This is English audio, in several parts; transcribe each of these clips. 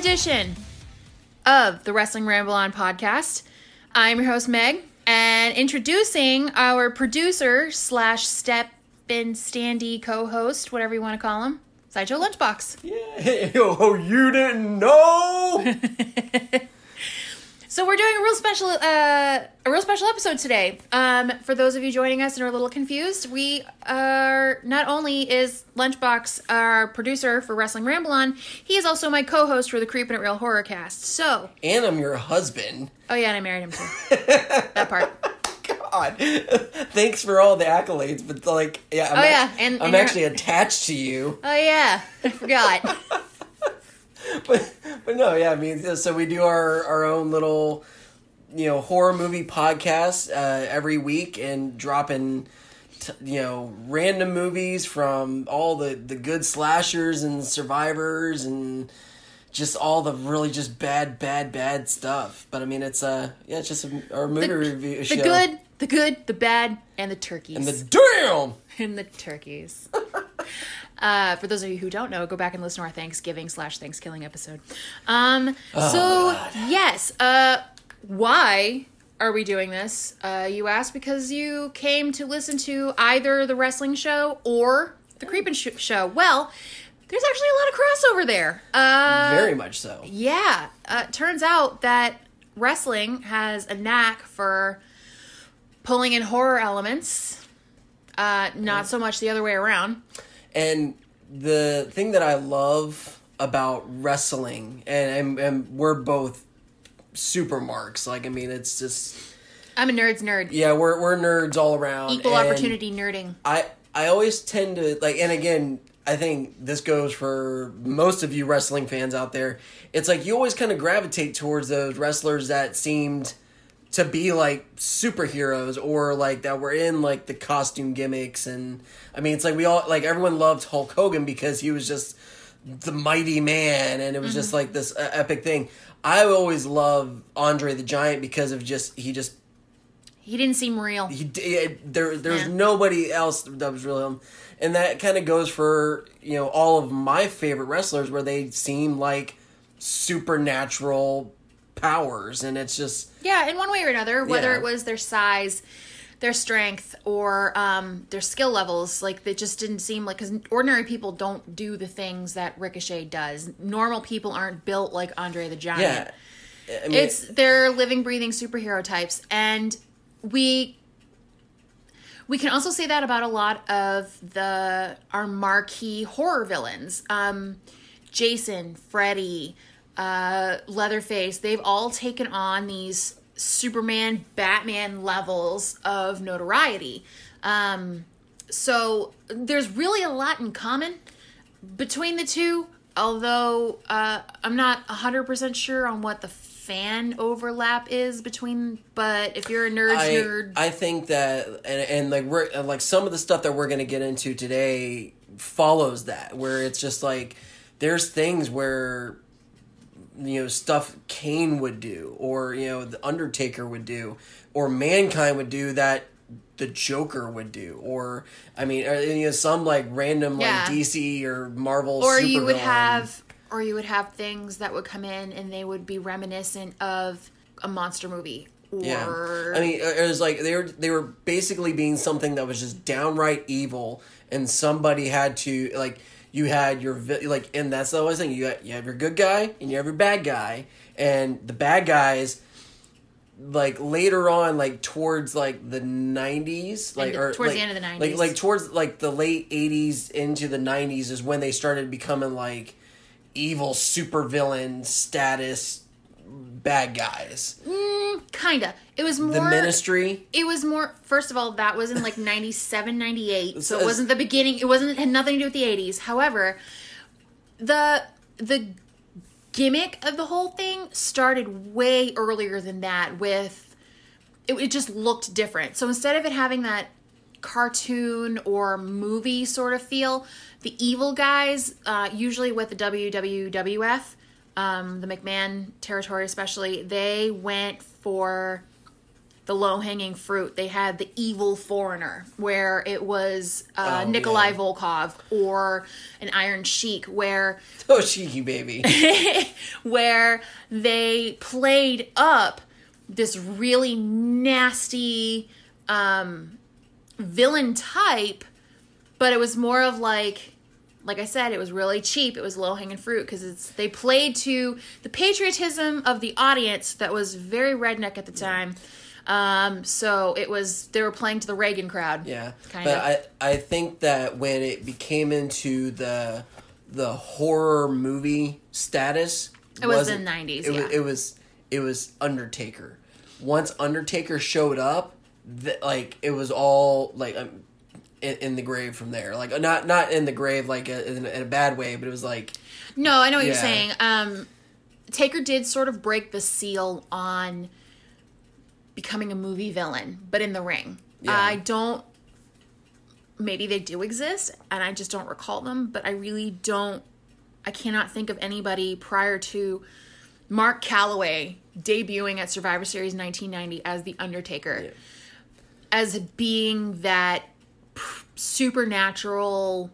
edition of the Wrestling Ramble On podcast. I'm your host, Meg, and introducing our producer slash step and standy co host, whatever you want to call him, Sideshow Lunchbox. Yeah. Oh, you didn't know? So we're doing a real special, uh, a real special episode today. Um, for those of you joining us and are a little confused, we are not only is Lunchbox our producer for Wrestling Ramble On, he is also my co-host for the Creepin' It Real Horror Cast. So, and I'm your husband. oh yeah, and I married him too. that part. God, thanks for all the accolades, but like, yeah, I'm Oh, act- yeah, and- I'm and actually attached to you. Oh yeah, I forgot. But, but no, yeah, I mean, so we do our our own little, you know, horror movie podcast uh, every week and dropping. T- you know, random movies from all the the good slashers and survivors and just all the really just bad, bad, bad stuff. But I mean, it's uh, yeah, it's just a, our movie review the show. good, the good, the bad, and the turkeys. and the damn. and the turkeys. Uh, for those of you who don't know, go back and listen to our Thanksgiving slash Thanksgiving episode. Um, so yes, uh, why are we doing this? Uh, you asked because you came to listen to either the wrestling show or the Creepin' sh- show. Well, there's actually a lot of crossover there. Uh, Very much so. yeah, uh, turns out that wrestling has a knack for pulling in horror elements. Uh, not so much the other way around. And the thing that I love about wrestling, and, and, and we're both super marks. Like, I mean, it's just I'm a nerd's nerd. yeah, we're we're nerds all around. Equal opportunity nerding. I I always tend to like, and again, I think this goes for most of you wrestling fans out there. It's like you always kind of gravitate towards those wrestlers that seemed to be like superheroes or like that were in like the costume gimmicks and I mean it's like we all like everyone loved Hulk Hogan because he was just the mighty man and it was just like this uh, epic thing. I always love Andre the Giant because of just he just He didn't seem real. he d- there there's Yeah. nobody else that was really him and that kind of goes for you know all of my favorite wrestlers where they seem like supernatural powers and it's just Yeah, in one way or another, whether Yeah. it was their size, their strength, or um, their skill levels, like they just didn't seem like because ordinary people don't do the things that Ricochet does. Normal people aren't built like Andre the Giant. yeah I mean, it's they're living breathing superhero types and we we can also say that about a lot of the our marquee horror villains um jason freddy uh leatherface they've all taken on these superman batman levels of notoriety. Um so there's really a lot in common between the two although uh, i'm not 100% sure on what the fan overlap is between but if you're a nerd I, nerd. I think that and, and like we're and, like some of the stuff that we're gonna get into today follows that where it's just like there's things where you know stuff Kane would do or you know the Undertaker would do or Mankind would do that the Joker would do or I mean or, you know some like random Yeah. like DC or Marvel or you would supervillain. have or you would have things that would come in and they would be reminiscent of a monster movie or Yeah, I mean, uh, it was like they were they were basically being something that was just downright evil, and somebody had to like you had your vi- like, and that's the always thing you got, you have your good guy and you have your bad guy, and the bad guys like later on like towards like the 90s like or towards like, the end of the like 90s. like towards like the late 80s into the 90s is when they started becoming like evil supervillain status bad guys. Kinda. It was more the ministry? It was more first of all that was in like 97 98 so So it wasn't the beginning it wasn't it had nothing to do with the 80s however the the gimmick of the whole thing started way earlier than that with it, it just looked different. So instead of it having that cartoon or movie sort of feel the evil guys uh, usually with the the McMahon territory especially, they went for the low hanging fruit. They had the evil foreigner, where it was uh, Oh, Nikolai yeah. Volkov, or an Iron Sheik, where Oh, cheeky baby. where they played up this really nasty um, villain type, but it was more of like, like I said, it was really cheap. It was low hanging fruit because it's they played to the patriotism of the audience that was very redneck at the time. Um, so it was they were playing to the Reagan crowd. Yeah, kind but. I I think that when it became into the the horror movie status, It was wasn't- the 90s, It, yeah. was, it was it was Undertaker. Once Undertaker showed up, th- like it was all like um, in, in the grave from there. Like not not in the grave like uh, in, in a bad way, but it was like No, I know what you're saying. Um, Taker did sort of break the seal on becoming a movie villain, but in the ring. Yeah. I don't. Maybe they do exist, and I just don't recall them. But I really don't. I cannot think of anybody prior to Mark Calloway debuting at Survivor Series 1990 as the Undertaker, Yeah. as being that supernatural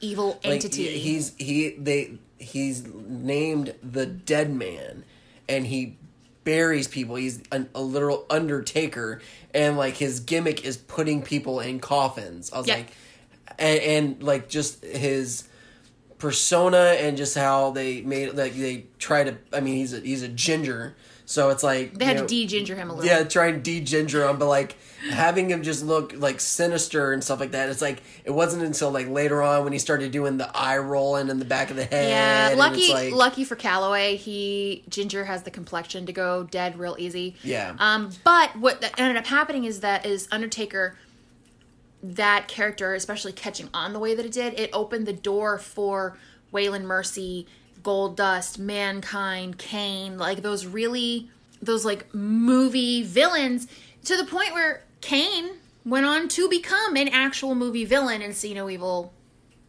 evil like entity. he- he's he they he's named the dead man and he buries people he's an, a literal undertaker and like his gimmick is putting people in coffins i was Yeah. like and, and like just his persona and just how they made like they try to i mean he's a he's a ginger so it's like they had know, to de-ginger him a little. yeah, try and de-ginger him, but like having him just look like sinister and stuff like that. It's like it wasn't until like later on when he started doing the eye rolling in the back of the head. Yeah, lucky like, lucky for Calloway, he Ginger has the complexion to go dead real easy. Yeah. Um, but what that ended up happening is that is Undertaker, that character, especially catching on the way that it did, it opened the door for Waylon Mercy, Goldust, Mankind, Kane, like those really those like movie villains to the point where Kane went on to become an actual movie villain in See No Evil.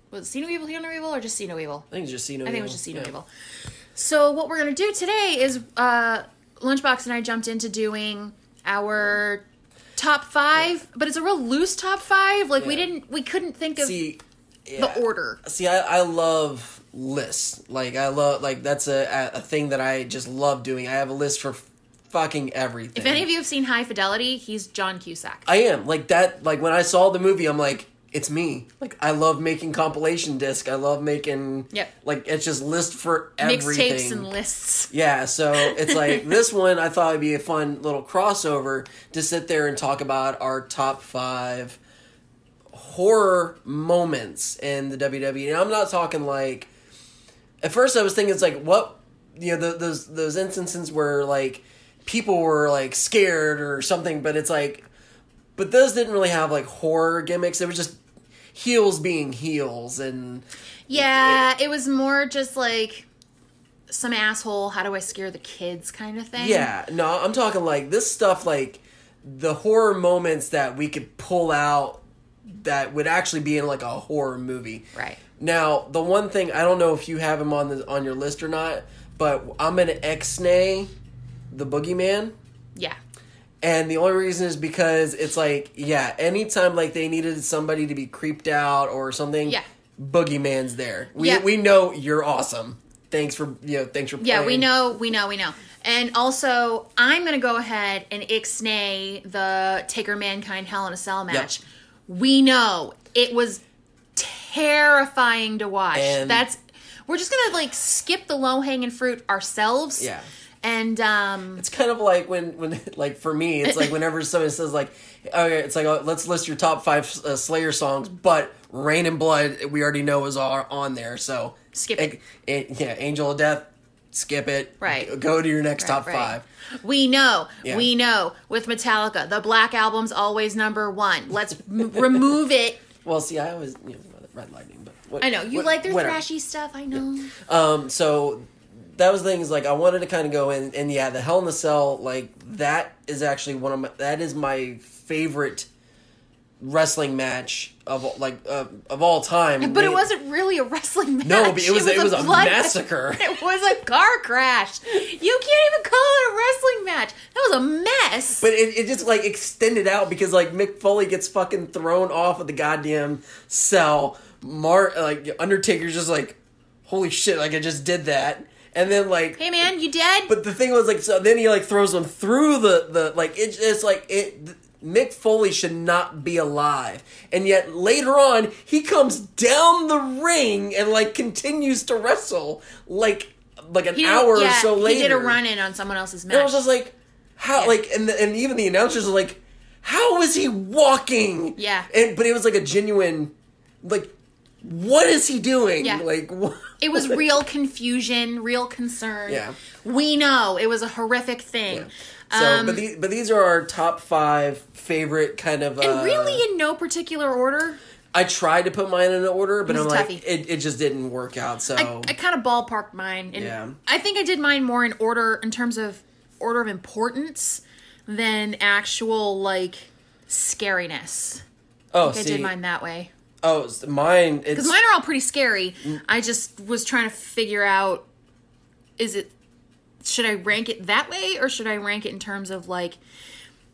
Was it See No Evil, Hear No Evil, or just See No Evil? I think it's just see no. I think it was just See No Evil. So what we're gonna do today is uh, Lunchbox and I jumped into doing our top five, but it's a real loose top five. Like we Yeah. didn't, we couldn't think of See, the order. See, I, I love lists. Like I love like that's a a thing that I just love doing. I have a list for fucking everything. If any of you have seen High Fidelity, he's John Cusack. I am like that. Like when I saw the movie, I'm like, it's me. Like I love making compilation disc. I love making. Yep. Like it's just list for everything. Mixtapes and lists. Yeah, so it's like this one I thought would be a fun little crossover to sit there and talk about our top five horror moments in the WWE. And I'm not talking like at first I was thinking it's like what you know the, those those instances where like people were like scared or something, but it's like but those didn't really have like horror gimmicks. It was just heels being heels and Yeah, it was more just like some asshole. How do I scare the kids? Kind of thing. Yeah, no, I'm talking like this stuff, like the horror moments that we could pull out that would actually be in like a horror movie. Right. Now, the one thing I don't know if you have him on the on your list or not, but I'm gonna ex-nay the boogeyman. Yeah. And the only reason is because it's like, yeah, anytime like they needed somebody to be creeped out or something, Yeah. boogeyman's there. We Yeah. we know you're awesome. Thanks for you know, thanks for Yeah, we know, we know, we know. And also, I'm going to go ahead and ixnay the Taker Mankind Hell in a Cell match. Yep. We know it was terrifying to watch. And- That's we're just going to like skip the low hanging fruit ourselves. Yeah. And um It's kind of like when, when, like for me, it's like whenever somebody says like, okay, it's like oh, let's list your top five uh, Slayer songs, but Raining Blood we already know is all on there, so Skip it. Yeah, Angel of Death, skip it. Right. Go- to your next top Right. five. We know, Yeah. we know. With Metallica, the Black Album's always number one. Let's m- remove it. Well, see, I always you know, Red Lightning, but what, I know you what- like their whatever. thrashy stuff. I know. Um, so that was the thing is like I wanted to kind of go in, and yeah, the Hell in the Cell, like that is actually one of my that is my favorite wrestling match of all- like uh, of all time. But it wasn't really a wrestling match. No, but it was- it was a blood- massacre. It was a car crash. You can't even call it a wrestling match. That was a mess. But it, it just like extended out because like Mick Foley gets fucking thrown off of the goddamn cell. Mar like Undertaker's just like, holy shit! Like I just did that, and then like hey man, you dead? But the thing was like, so then he like throws him through the the like it, it's like it. Mick Foley should not be alive, and yet later on he comes down the ring and like continues to wrestle like like an did- hour yeah, or so later. He did a run in on someone else's match. and I was just like, how Yeah. like and the, and even the announcers are like, how is he walking? Yeah. and but it was like a genuine like. What is he doing? Yeah. Like, what? It was real confusion, real concern. Yeah. We know it was a horrific thing. So, Um, but these, but these are our top five favorite kind of. and uh, really in no particular order. I tried to put mine in an order, but It I'm like, it, it just didn't work out. So I, I kind of ballparked mine. And Yeah. I think I did mine more in order, in terms of order of importance, than actual, like, scariness. oh, I see, did mine that way. Oh, mine. It's Because mine are all pretty scary. I just was trying to figure out is it, should I rank it that way, or should I rank it in terms of, like,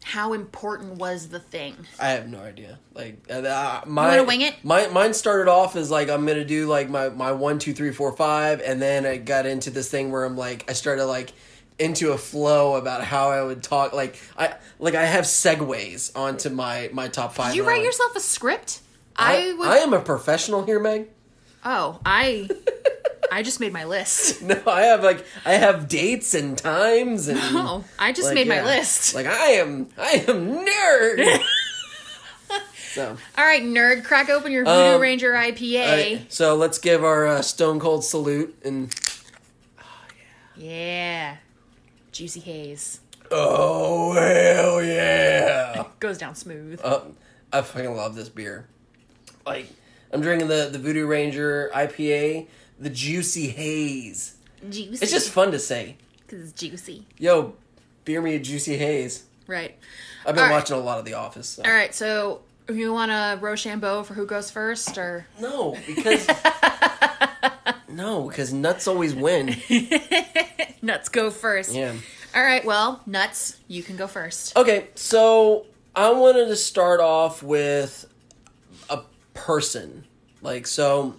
how important was the thing? I have no idea. Like, uh, uh, my wing it? My, mine started off as like I'm gonna do like my my one two three four five, and then I got into this thing where I'm like I started like into a flow about how I would talk. Like I like I have segues onto my my top five. Did you write like, yourself a script? I, I, was. I am a professional here, Meg. oh, I. I just made my list. No, I have like I have dates and times and Oh, I just like, made my list. Like I am I am nerd. so All right, nerd, crack open your Voodoo Um, Ranger IPA. alright, so let's give our uh, stone cold salute and Yeah. Juicy haze. oh hell yeah! Goes down smooth. Uh, I fucking love this beer. Like I'm drinking the the Voodoo Ranger IPA, the Juicy Haze. juicy. It's just fun to say. because it's juicy. Yo, beer me a Juicy Haze. Right. I've been All right. watching a lot of The Office. so- All right, so you want a Rochambeau for who goes first, or No, because no, because nuts always win. nuts go first? Yeah. All right, well, nuts, you can go first. Okay, so I wanted to start off with person. Like, so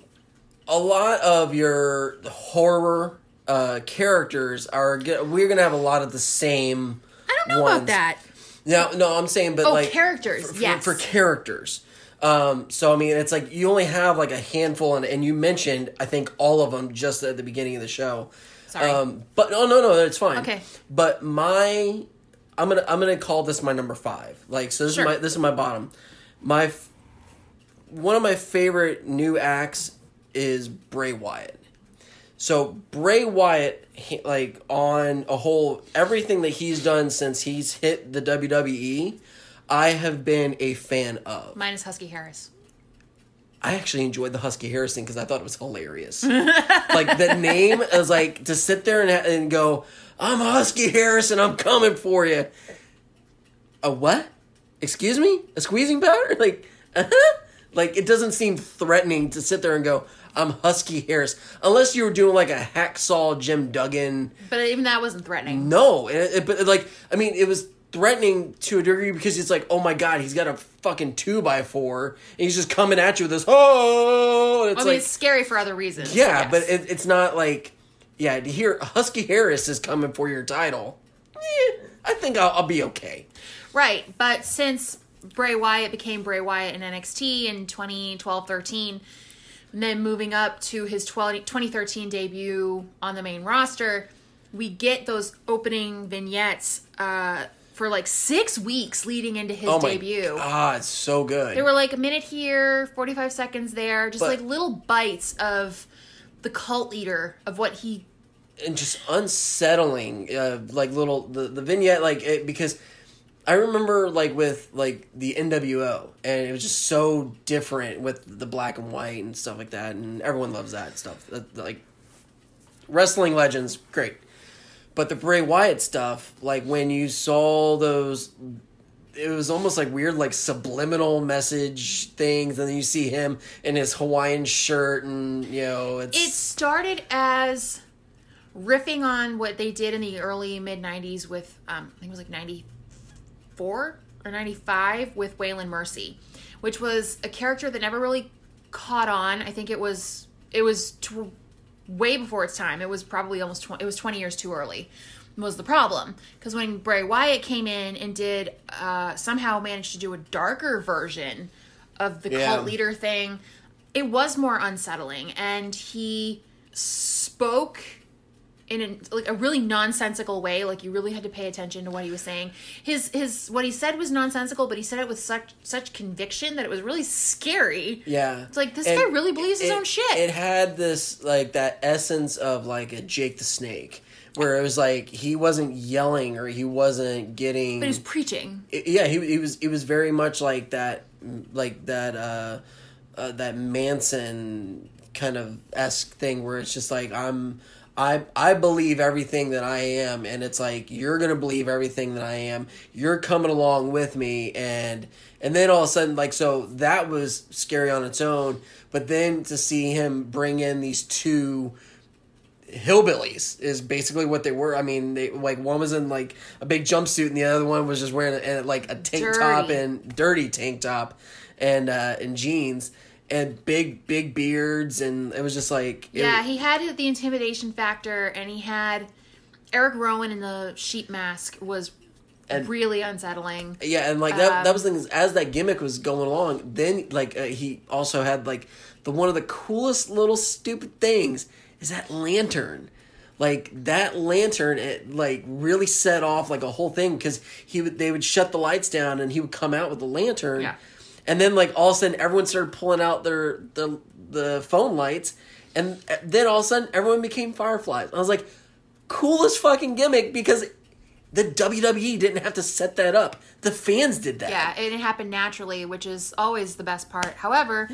a lot of your horror uh, characters are. We're gonna have a lot of the same. I don't know ones. about that. No, no, I'm saying, but Oh, like characters, for, for- yes. for characters. Um, so I mean, it's like you only have like a handful, and, and you mentioned I think all of them just at the beginning of the show. Sorry. Um, but no, no, no, it's fine. Okay. But my, I'm gonna I'm gonna call this my number five. Like so, this Sure. is my this is my bottom. My one of my favorite new acts is Bray Wyatt. So Bray Wyatt, he- like on a whole, everything that he's done since he's hit the WWE, I have been a fan of. Mine is Husky Harris. I actually enjoyed the Husky Harrison because I thought it was hilarious. like the name is like to sit there and, and go, "I'm Husky Harrison, I'm coming for you." A what? Excuse me? A squeezing powder? Like, uh-huh? Like it doesn't seem threatening to sit there and go, "I'm Husky Harris," unless you were doing like a hacksaw Jim Duggan. But even that wasn't threatening. No, it, it- but like I mean, it was threatening to a degree because it's like, oh my god, he's got a fucking two by four, and he's just coming at you with this. Oh, it's I mean, like, it's scary for other reasons. yeah, yes. but it, it's not like, yeah, to hear Husky Harris is coming for your title. Eh, I think I'll, I'll be okay. Right, but since Bray Wyatt became Bray Wyatt in NXT in 2012 13, and then moving up to his 12, 2013 debut on the main roster, we get those opening vignettes uh, for like six weeks leading into his Oh my debut. Ah, it's so good. They were like a minute here, 45 seconds there, just But- like little bites of the cult leader, of what he. and just unsettling uh, like little the, the vignette like it, because i remember like with like the nwo and it was just so different with the black and white and stuff like that and everyone loves that stuff. That- like wrestling legends great. But the bray wyatt stuff like when you saw those it was almost like weird like subliminal message things and then you see him in his hawaiian shirt and you know it's It started as riffing on what they did in the early mid 90s with um, I think it was like 94 or 95 with Waylon Mercy, which was a character that never really caught on. I think it was it was tw- way before its time. It was probably almost 20, it was 20 years too early. Was the problem because when Bray Wyatt came in and did uh, somehow managed to do a darker version of the Yeah. cult leader thing, it was more unsettling, and he spoke in an, like a really nonsensical way. Like you really had to pay attention to what he was saying. His his what he said was nonsensical, but he said it with such such conviction that it was really scary. yeah It's like this And guy really believes his own shit. it had this like that essence of like a jake the snake where it was like he wasn't yelling or he wasn't getting but he was preaching. yeah he, he was he was very much like that like that uh, uh that manson kind of esque thing where it's just like i'm i i believe everything that i am and it's like you're gonna believe everything that i am you're coming along with me and and then all of a sudden like so that was scary on its own but then to see him bring in these two hillbillies is basically what they were. I mean, they like one was in like a big jumpsuit and the other one was just wearing a, like a tank Dirty. top and dirty tank top and uh and jeans and big big beards and it was just like Yeah, he had the intimidation factor, and he had Eric Rowan in the sheep mask was And- really unsettling. Yeah, and like that Um, that was the thing as that gimmick was going along, then like uh, he also had like the one of the coolest little stupid things is that lantern. Like that lantern, it like really set off like a whole thing because he would they would shut the lights down and he would come out with the lantern, Yeah. And then like all of a sudden everyone started pulling out their the the phone lights, and then all of a sudden everyone became fireflies. I was like, coolest fucking gimmick because the WWE didn't have to set that up. The fans did that. Yeah, it happened naturally, which is always the best part. However,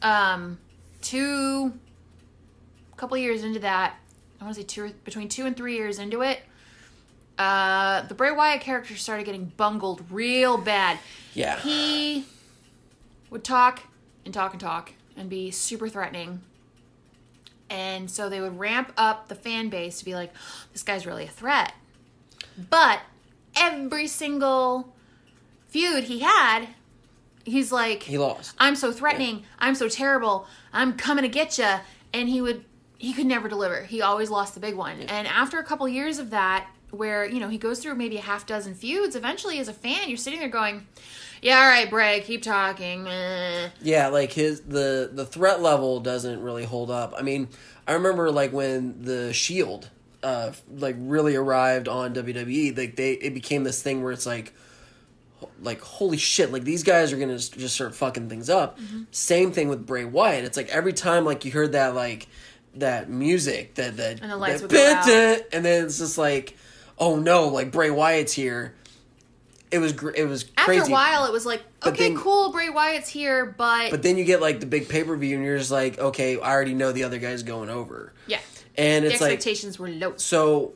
um, two, a couple years into that, I want to say two, or- between two and three years into it, uh, the Bray Wyatt character started getting bungled real bad. Yeah. He would talk and talk and talk and be super threatening. And so they would ramp up the fan base to be like, this guy's really a threat. But every single feud he had, he's like, He lost. I'm so threatening. I'm so terrible. I'm coming to get you. And he would, he could never deliver. He always lost the big one. And after a couple years of that, where you know he goes through maybe a half dozen feuds, eventually as a fan, you're sitting there going, "Yeah, all right, Bray, keep talking." meh." Yeah, like his the the threat level doesn't really hold up. I mean, I remember like when the Shield uh like really arrived on WWE, like they it became this thing where it's like like holy shit, like these guys are to just start fucking things up. Same thing with Bray Wyatt. It's like every time like you heard that like that music that that And the lights that would go out. and then it's just like oh no, like Bray Wyatt's here. It was gr- it was After crazy. a while, it was like, But "Okay, then- cool, Bray Wyatt's here," but, But then you get like the big pay per view, and you're just like, okay, I already know the other guy's going over, yeah, and the it's like expectations were low. so.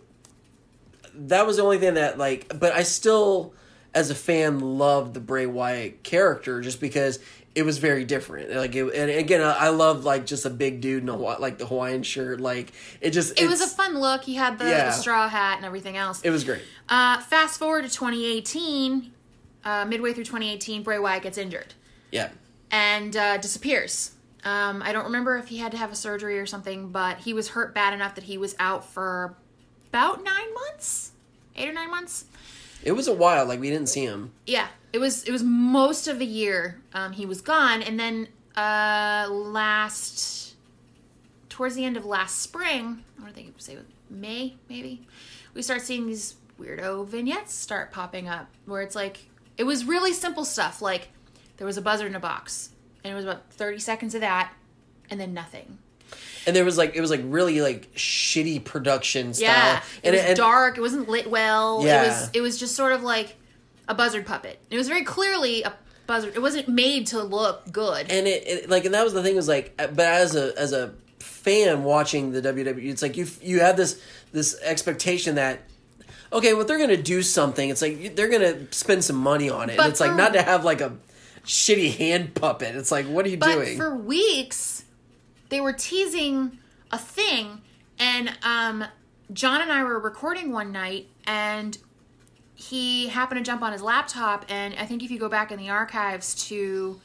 That was the only thing that like, but I still, as a fan, loved the Bray Wyatt character just because it was very different. Like, it, and again, I, I love like just a big dude in a like the Hawaiian shirt. Like, it just It was a fun look. He had the, Yeah. the straw hat and everything else. It was great. Uh, fast forward to 2018, uh, midway through 2018, Bray Wyatt gets injured Yeah, and uh, disappears. Um, I don't remember if he had to have a surgery or something, but he was hurt bad enough that he was out for about nine months, eight or nine months. it was a while. Like we didn't see him. Yeah, it was. It was most of a year. Um, he was gone, and then uh, last towards the end of last spring, I to think it would say May maybe, we start seeing these weirdo vignettes start popping up where it's like it was really simple stuff like there was a buzzer in a box and it was about 30 seconds of that and then nothing And there was like it was like really like shitty production style. yeah it and was and- dark it wasn't lit well Yeah. it was it was just sort of like a buzzard puppet it was very clearly a buzzard it wasn't made to look good and it, it like and that was the thing was like but as a as a fan watching the WWE it's like you you had this this expectation that okay, well, they're gonna do something. It's like they're gonna spend some money on it. But and it's like not to have like a shitty hand puppet. It's like, what are you But doing? for weeks, they were teasing a thing, and um, John and I were recording one night, and he happened to jump on his laptop. And I think if you go back in the archives to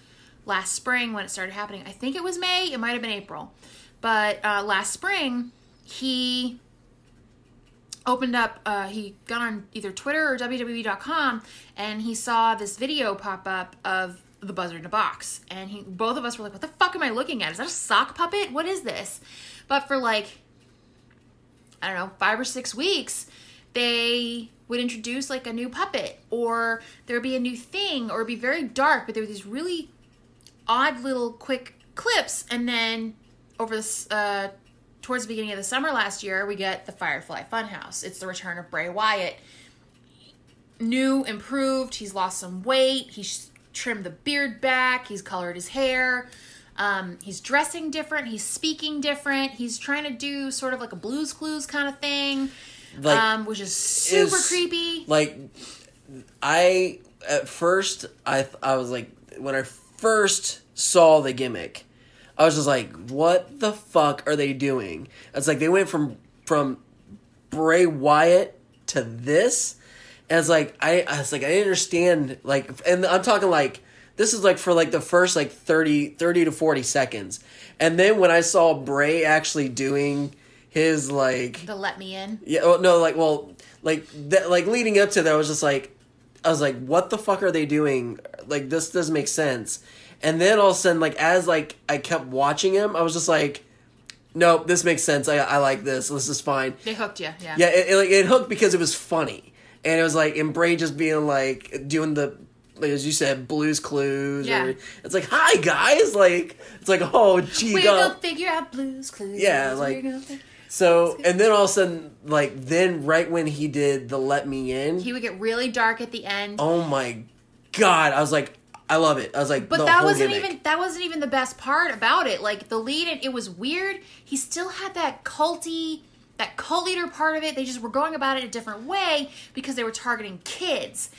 last spring when it started happening, I think it was May, it might have been April, but uh, last spring, he opened up uh, he got on either twitter or WWE.com and he saw this video pop up of the buzzard in a box and he both of us were like what the fuck am i looking at is that a sock puppet what is this but for like i don't know five or six weeks they would introduce like a new puppet or there would be a new thing or be very dark but there were these really odd little quick clips and then over this uh towards the beginning of the summer last year we get the firefly funhouse. It's the return of bray wyatt. New improved he's lost some weight he's trimmed the beard back he's colored his hair um, he's dressing different he's speaking different he's trying to do sort of like a blues clues kind of thing Like, um, which is super is- creepy like I at first I I was like when I first saw the gimmick, I was just like, what the fuck are they doing? It's like they went from from Bray Wyatt to this, and it's like I I was like I didn't understand like and I'm talking like this is like for like the first like 30 30 to 40 seconds. And then when I saw Bray actually doing his like the let me in yeah, well, no, like, well, like that, like leading up to that, I was just like, I was like, what the fuck are they doing? Like, this doesn't make sense. And then all of a sudden, like, as like I kept watching him, I was just like, no, this makes sense. I, I like this. This is fine. they hooked you yeah Yeah, it, it, like, it hooked because it was funny, and it was like, and Bray just being like doing the. Like, as you said, Blues Clues. Yeah. Or, it's like, hi guys. Like, it's like, oh, gee, we're gonna figure out blues clues Yeah, like- So, and then all of a sudden, like, then right when he did the Let Me In, he would get really dark at the end oh my god, I was like, I love it. I was like, But that wasn't gimmick. even that wasn't even the best part about it. Like the lead, it, it was weird. He still had that culty, that cult leader part of it. They just were going about it a different way because they were targeting kids.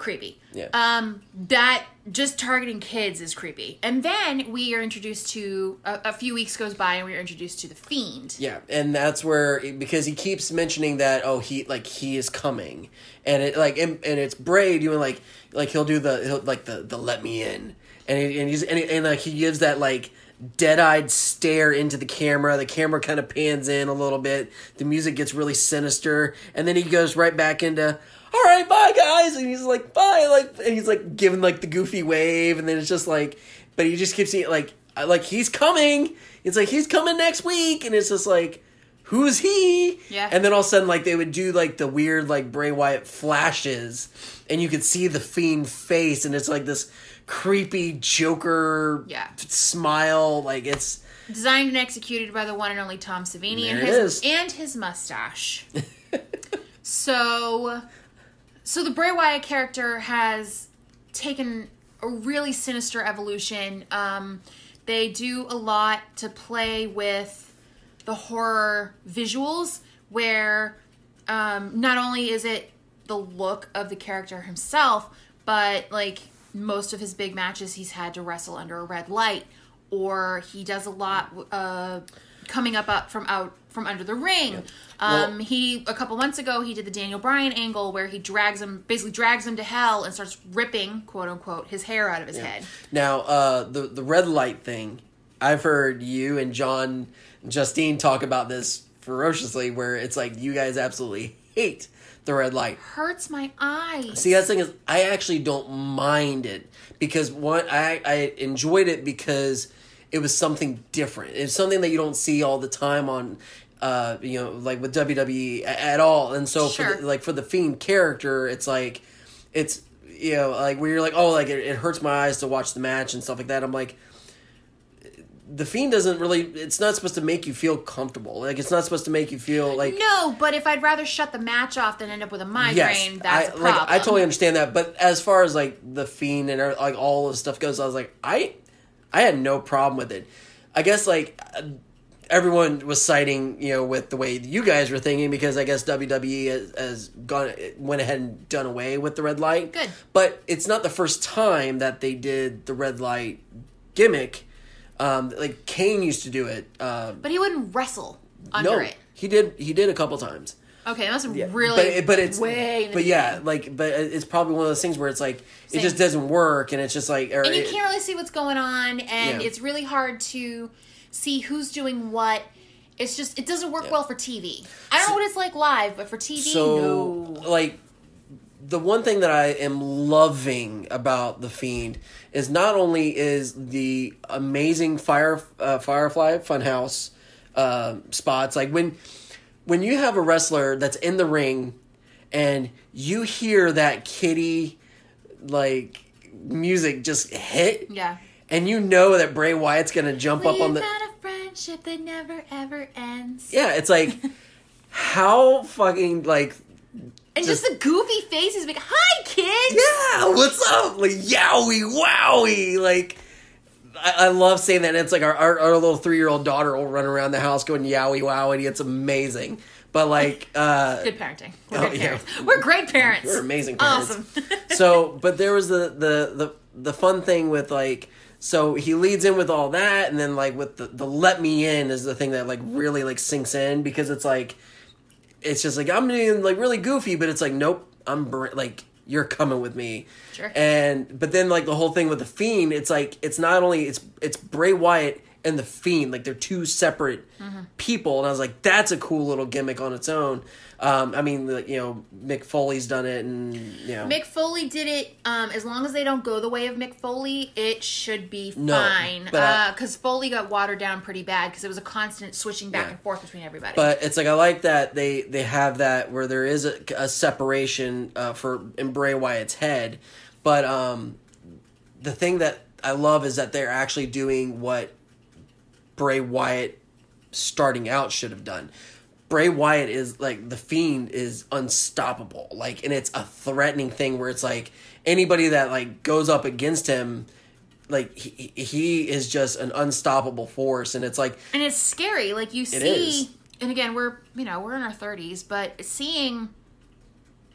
Creepy. Yeah. Um, that just targeting kids is creepy. And then we are introduced to a, a few weeks goes by and we are introduced to the fiend. Yeah, and that's where because he keeps mentioning that oh he like he is coming, and it like and, and it's Bray doing like like he'll do the he'll, like the the let me in, and he, and he's and, he, and like he gives that like dead eyed stare into the camera. The camera kind of pans in a little bit. The music gets really sinister, and then he goes right back into. All right, bye guys, and he's like bye, like, and he's like giving like the goofy wave, and then it's just like, but he just keeps saying like, like he's coming. It's like he's coming next week, and it's just like, who's he? Yeah. And then all of a sudden, like they would do like the weird like Bray Wyatt flashes, and you could see the fiend face, and it's like this creepy Joker Yeah. smile. Like it's Designed and executed by the one and only Tom Savini and his is. and his mustache. so so the Bray Wyatt character has taken a really sinister evolution. Um, they do a lot to play with the horror visuals, where um, not only is it the look of the character himself, but like most of his big matches, he's had to wrestle under a red light, or he does a lot uh, coming up, up from out from under the ring. Um, Well- he a couple months ago he did the Daniel Bryan angle where he drags him basically drags him to hell and starts ripping quote unquote his hair out of his head. now uh, the the red light thing. I've heard you and John Justine talk about this ferociously, where it's like you guys absolutely hate the red light. Hurts my eyes. See, that's the thing is, I actually don't mind it because one, I I enjoyed it because it was something different. It's something that you don't see all the time on, uh, you know, like with WWE at all. And so for the, like for the fiend character, it's like, it's you know like where you're like, oh, like it, it hurts my eyes to watch the match and stuff like that. I'm like. The fiend doesn't really. It's not supposed to make you feel comfortable. Like it's not supposed to make you feel like No, but if I'd rather shut the match off than end up with a migraine, that's I, a problem. like I totally understand that, but as far as like the fiend and like all this stuff goes, I was like, I, I had no problem with it. I guess like, uh, everyone was citing, you know, with the way you guys were thinking because I guess WWE has, has gone went ahead and done away with the red light. Good. But it's not the first time that they did the red light gimmick. Um, like Kane used to do it. Um, But he wouldn't wrestle under no, it. he did. He did a couple times. Okay, that's Yeah, really. but but it's way. but yeah, like but it's probably one of those things where it's like it just doesn't work, and it's just like and you it- can't really see what's going on and Yeah. it's really hard to see who's doing what it's just it doesn't work well for tv i don't know what it's like live but for tv so no like the one thing that I am loving about the Fiend is not only is the amazing Fire uh, Firefly Funhouse uh, spots like when when you have a wrestler that's in the ring and you hear that kitty like music just hit yeah and you know that Bray Wyatt's gonna jump up on We've the a friendship that never ever ends yeah it's like how fucking like and just, the goofy faces like hi kids yeah, what's up? Like yowie wowie. Like I, I love saying that. And it's like our, our, our little three year old daughter will run around the house going yowie wowie. It's amazing. But like uh good parenting we're Oh, good yeah. parents we're great parents We're amazing parents. awesome so but there was the, the the the fun thing with like so he leads in with all that and then like with the, the let me in is the thing that like really like sinks in because it's like it's just like i'm being like really goofy but it's like nope i'm br- like you're coming with me Sure. and but then like the whole thing with the fiend it's like it's not only it's it's bray wyatt and the fiend like they're two separate Mm-hmm. people and i was like that's a cool little gimmick on its own um i mean you know mick foley's done it and you know Mick Foley did it. Um, as long as they don't go the way of Mick Foley, it should be No, fine. Because Foley got watered down pretty bad because it was a constant switching back Yeah. and forth between everybody. But it's like I like that they they have that where there is a, a separation uh, for in Bray Wyatt's head, but um, the thing that I love is that they're actually doing what Bray Wyatt starting out should have done. Bray Wyatt is like the fiend is unstoppable. Like and it's a threatening thing where it's like anybody that like goes up against him like he, he is just an unstoppable force and it's like and it's scary. Like you see, and again, we're you know we're in our thirties, but seeing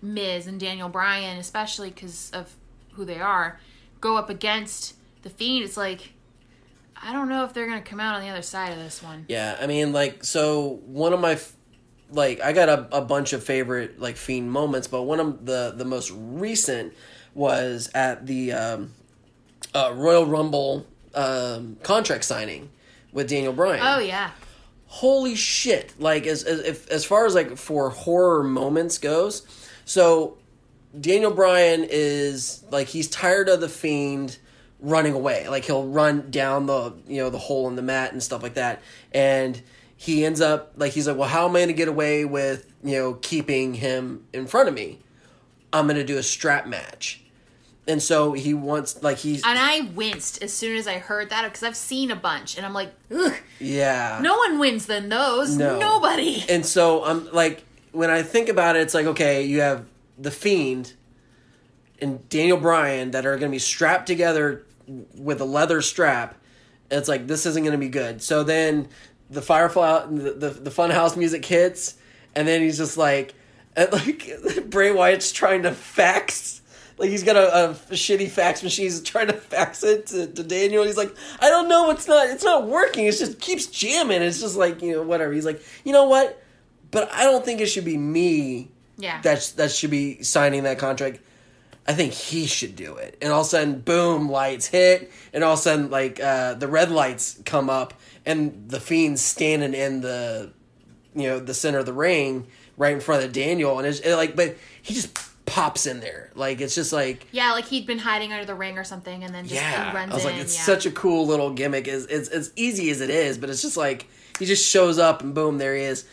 Miz and Daniel Bryan, especially because of who they are, go up against the Fiend, it's like I don't know if they're gonna come out on the other side of this one. Yeah, I mean, like, so one of my, like, I got a, a bunch of favorite like fiend moments, but one of the the most recent was at the um, uh, Royal Rumble um, contract signing with Daniel Bryan. Oh yeah, Holy shit! Like, as as if, as far as like for horror moments goes, so Daniel Bryan is like he's tired of the fiend running away. Like he'll run down the you know the hole in the mat and stuff like that, and he ends up like he's like, well, how am I going to get away with you know keeping him in front of me? I'm going to do a strap match, and so he wants like he's and I winced as soon as I heard that because I've seen a bunch, and I'm like, ugh, yeah no one wins than those. No. Nobody. And so I'm like, when I think about it, it's like, okay, you have the Fiend and Daniel Bryan that are going to be strapped together with a leather strap. It's like this isn't going to be good. So then the Firefly, the the, the Funhouse music hits, and then he's just like, like Bray Wyatt's trying to fax. Like he's got a, a shitty fax machine. He's trying to fax it to, to Daniel. He's like, I don't know. It's not. It's not working. It just keeps jamming. It's just like you know whatever. He's like, you know what? But I don't think it should be me Yeah. that that should be signing that contract. I think he should do it. And all of a sudden, boom, lights hit, and all of a sudden, like uh, the red lights come up, and the fiend's standing in the, you know, the center of the ring, right in front of Daniel, and it's it, like, but he just pops in there, like it's just like. yeah, like he'd been hiding under the ring or something, and then just Yeah, he runs I was in. like, it's yeah. such a cool little gimmick. Is it's as easy as it is, but it's just like he just shows up and boom, there he is.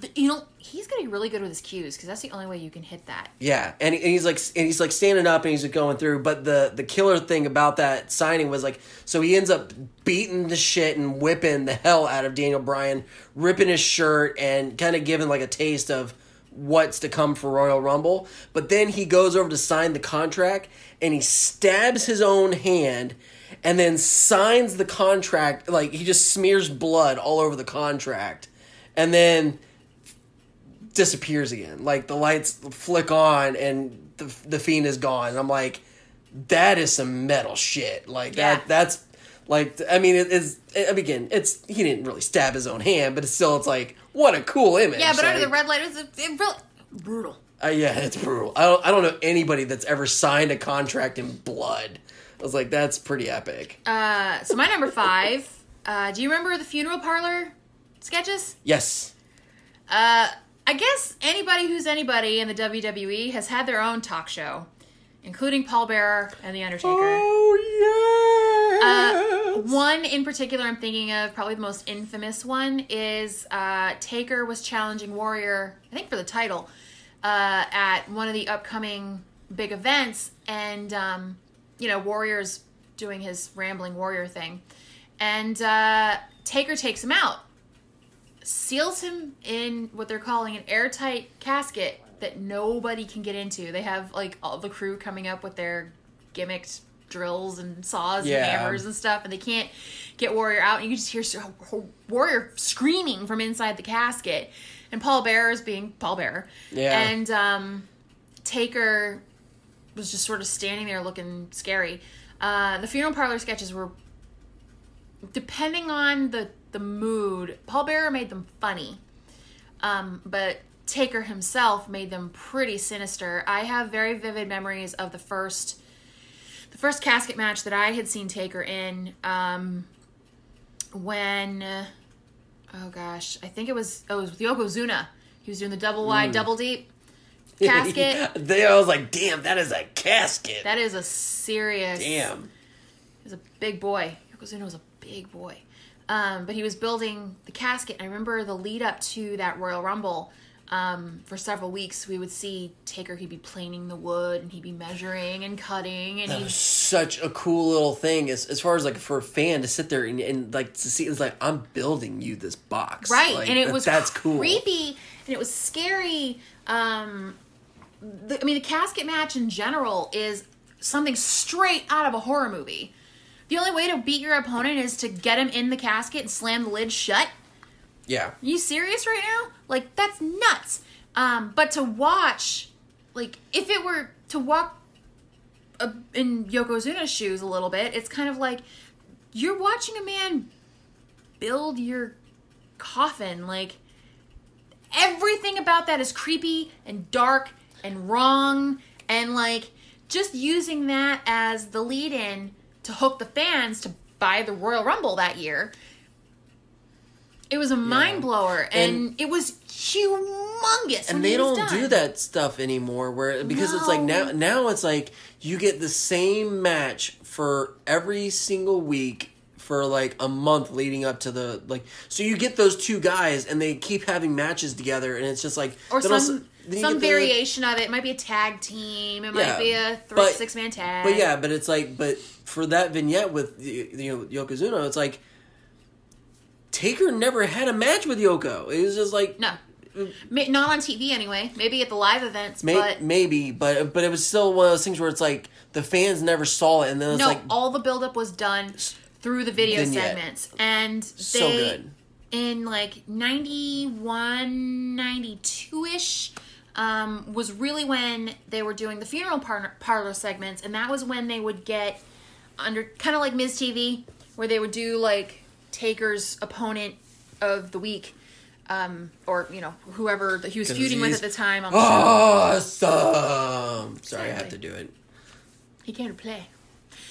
Th- you know, he's getting really good with his cues because that's the only way you can hit that. Yeah, and, and he's like and he's like standing up and he's like going through. But the the killer thing about that signing was like, so he ends up beating the shit and whipping the hell out of Daniel Bryan, ripping his shirt and kind of giving like a taste of what's to come for Royal Rumble. But then he goes over to sign the contract and he stabs his own hand. and then signs the contract. Like he just smears blood all over the contract, and then disappears again. Like the lights flick on, and the the fiend is gone. And I'm like, that is some metal shit. Like Yeah. that. That's like I mean, it is. I mean, again, it's he didn't really stab his own hand, but it's still it's like what a cool image. Yeah, but under the red light, it was it really brutal. uh, yeah, it's brutal. I don't I don't know anybody that's ever signed a contract in blood. I was like, that's pretty epic. Uh, so my number five. Uh, do you remember the funeral parlor sketches? yes. Uh, I guess anybody who's anybody in the WWE has had their own talk show, including Paul Bearer and The Undertaker. Oh yeah. Uh, one in particular I'm thinking of, probably the most infamous one, is uh, Taker was challenging Warrior, I think for the title, uh, at one of the upcoming big events, and um, you know Warrior's doing his rambling Warrior thing, and uh, Taker takes him out, seals him in what they're calling an airtight casket that nobody can get into. They have like all the crew coming up with their gimmicked drills and saws Yeah. and hammers and stuff, and they can't get Warrior out. And you just hear Warrior screaming from inside the casket, and Paul Bearer is being Paul Bearer. Yeah. And um, Taker was just sort of standing there looking scary. Uh, the funeral parlor sketches were, depending on the the mood, Paul Bearer made them funny, um, but Taker himself made them pretty sinister. I have very vivid memories of the first the first casket match that I had seen Taker in. Um, when oh gosh, I think it was oh it was with Yokozuna. He was doing the double wide, double deep casket. they, I was like, damn, that is a casket. That is a serious. damn. He's a big boy. Yokozuna was a big boy. Um, but he was building the casket. I remember the lead up to that Royal Rumble. Um, for several weeks, we would see Taker. He'd be planing the wood, and he'd be measuring and cutting, and That was such a cool little thing as as far as like for a fan to sit there and, and like to see it's like I'm building you this box. right Like, and it that- was that's cool. creepy and it was scary um the, i mean the casket match in general is something straight out of a horror movie the only way to beat your opponent is to get him in the casket and slam the lid shut. Yeah. Are you serious right now? Like that's nuts. Um but to watch like if it were to walk uh, in yokozuna's shoes a little bit it's kind of like you're watching a man build your coffin. Like everything about that is creepy and dark and wrong. And like just using that as the lead in to hook the fans to buy the Royal Rumble that year. It was a mind blower and, And- it was humongous. and he they don't done. do that stuff anymore where because it's like now now it's like you get the same match for every single week for like a month leading up to the like so you get those two guys and they keep having matches together and it's just like Or some also- then you some get the- variation of it. It might be a tag team. It might Yeah, be a three but- six man tag. But yeah, but it's like, but for that vignette with you know Yokozuna, it's like Taker never had a match with Yoko. It was just like no, not on TV anyway. Maybe at the live events, may, but maybe, but but it was still one of those things where it's like the fans never saw it, and then it's no. like all the buildup was done through the video Vignette. segments, and they so good. in like 91 92ish um, was really when they were doing the funeral par- parlor segments and that was when they would get under kind of like ms tv where they would do like taker's opponent of the week um, or you know whoever that he was feuding with at the time on the show Awesome. Sorry, I have to do it. he came to play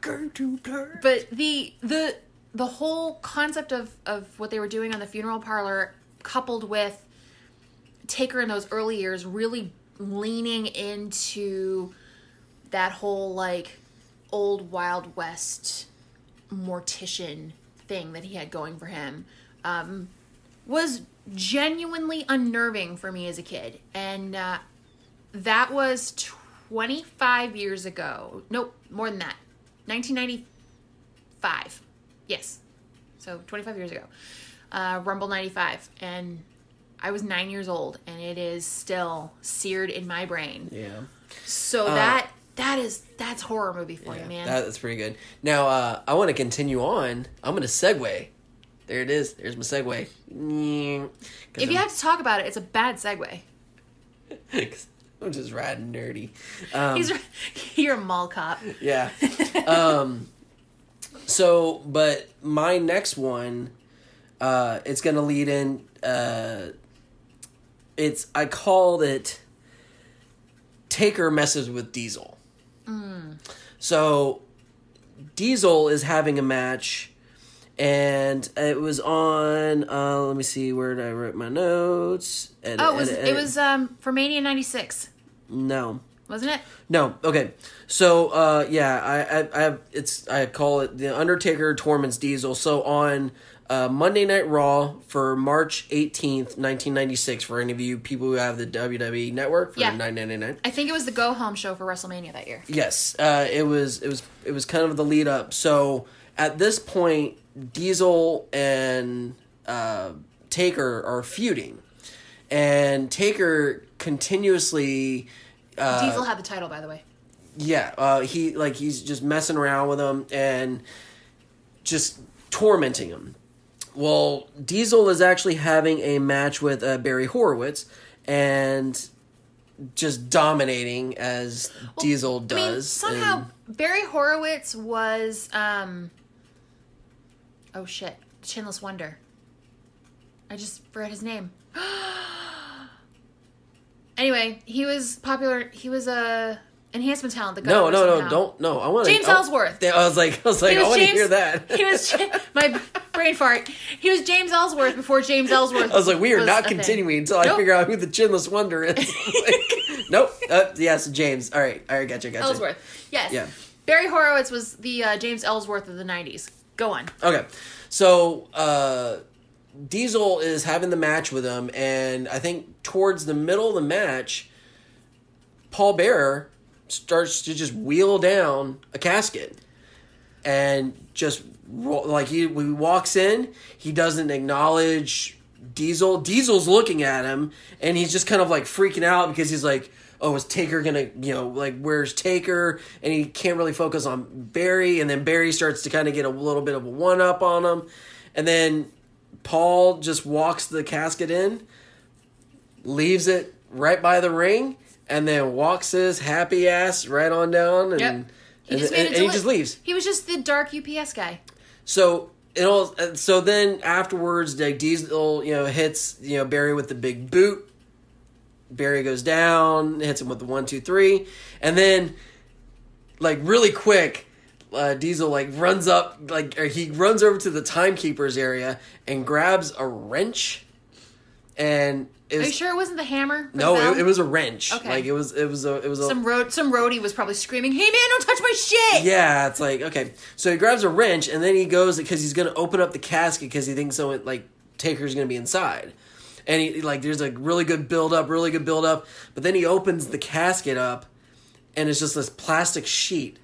go to play. but the the the whole concept of of what they were doing on the funeral parlor coupled with taker in those early years really leaning into that whole like old wild west mortician thing that he had going for him um, was genuinely unnerving for me as a kid. And uh, that was 25 years ago. Nope more than that. 1995 yes. So 25 years ago. Uh, rumble 95 and i was nine years old and it is still seared in my brain Yeah. so Uh, that that is that's horror movie for you, man. That, that's pretty good. Now, uh, I want to continue on. I'm going to segue. There it is. There's my segue. if you have to talk about it, it's a bad segue. I'm just riding dirty. Um, He's you're a mall cop. yeah. Um, so, but my next one, uh, it's going to lead in. Uh, it's I called it. Taker messes with Diesel. So, Diesel is having a match, and it was on. Uh, let me see where did I write my notes. Edit, Oh, it was edit, it was um for Mania '96, no. wasn't it? No, okay. So, uh, yeah, I, I, I, it's, I call it the Undertaker torments Diesel. So on uh, Monday Night Raw for March eighteenth, nineteen ninety six. For any of you people who have the WWE Network for Yeah. nine ninety nine. I think it was the go home show for WrestleMania that year. Yes, uh, it was, it was, it was kind of the lead up. So at this point, Diesel and uh, Taker are feuding, and Taker continuously. Uh, Diesel had the title, by the way. yeah, uh, he like he's just messing around with him and just tormenting him. Well, Diesel is actually having a match with uh, Barry Horowitz and just dominating as Diesel does. I mean, somehow and- Barry Horowitz was um. Oh shit! Chinless Wonder. I just forgot his name. anyway, he was popular. He was a enhancement talent got no, no, no, don't, no. I want James Ellsworth. I was like, I was like, He I want to hear that. He was my brain fart. He was James Ellsworth before James Ellsworth. I was like, we are not a thing. continuing until I figure out who the Chinless Wonder is. Like, nope. Uh, yes, James. All right, all right, gotcha, gotcha. Ellsworth. Yes. Yeah. Barry Horowitz was the uh, James Ellsworth of the '90s. Go on. Okay, so uh, Diesel is having the match with him, and I think towards the middle of the match, Paul Bearer starts to just wheel down a casket, and just like he, he walks in, he doesn't acknowledge Diesel. Diesel's looking at him, and he's just kind of like freaking out because he's like. Oh, is Taker gonna, you know, like where's Taker? And he can't really focus on Barry, and then Barry starts to kind of get a little bit of a one up on him, and then Paul just walks the casket in, leaves it right by the ring, and then walks his happy ass right on down, and Yep. He and, just and- and he just leaves. He was just the dark UPS guy. So it all. uh, So then afterwards, like Diesel, you know, hits you know Barry with the big boot. Barry goes down, hits him with the one, two, three, and then like really quick, uh, Diesel like runs up, like he runs over to the timekeepers area and grabs a wrench, and it Are you sure it wasn't the hammer? no, the it, it was a wrench. Okay. Like it was, it was a, it was a some road. Some roadie was probably screaming, "Hey man, don't touch my shit!" Yeah, it's like okay. So he grabs a wrench and then he goes because he's gonna open up the casket because he thinks so. Like Taker's gonna be inside, and he like there's a really good build up, really good build up. But then he opens the casket up, and it's just this plastic sheet,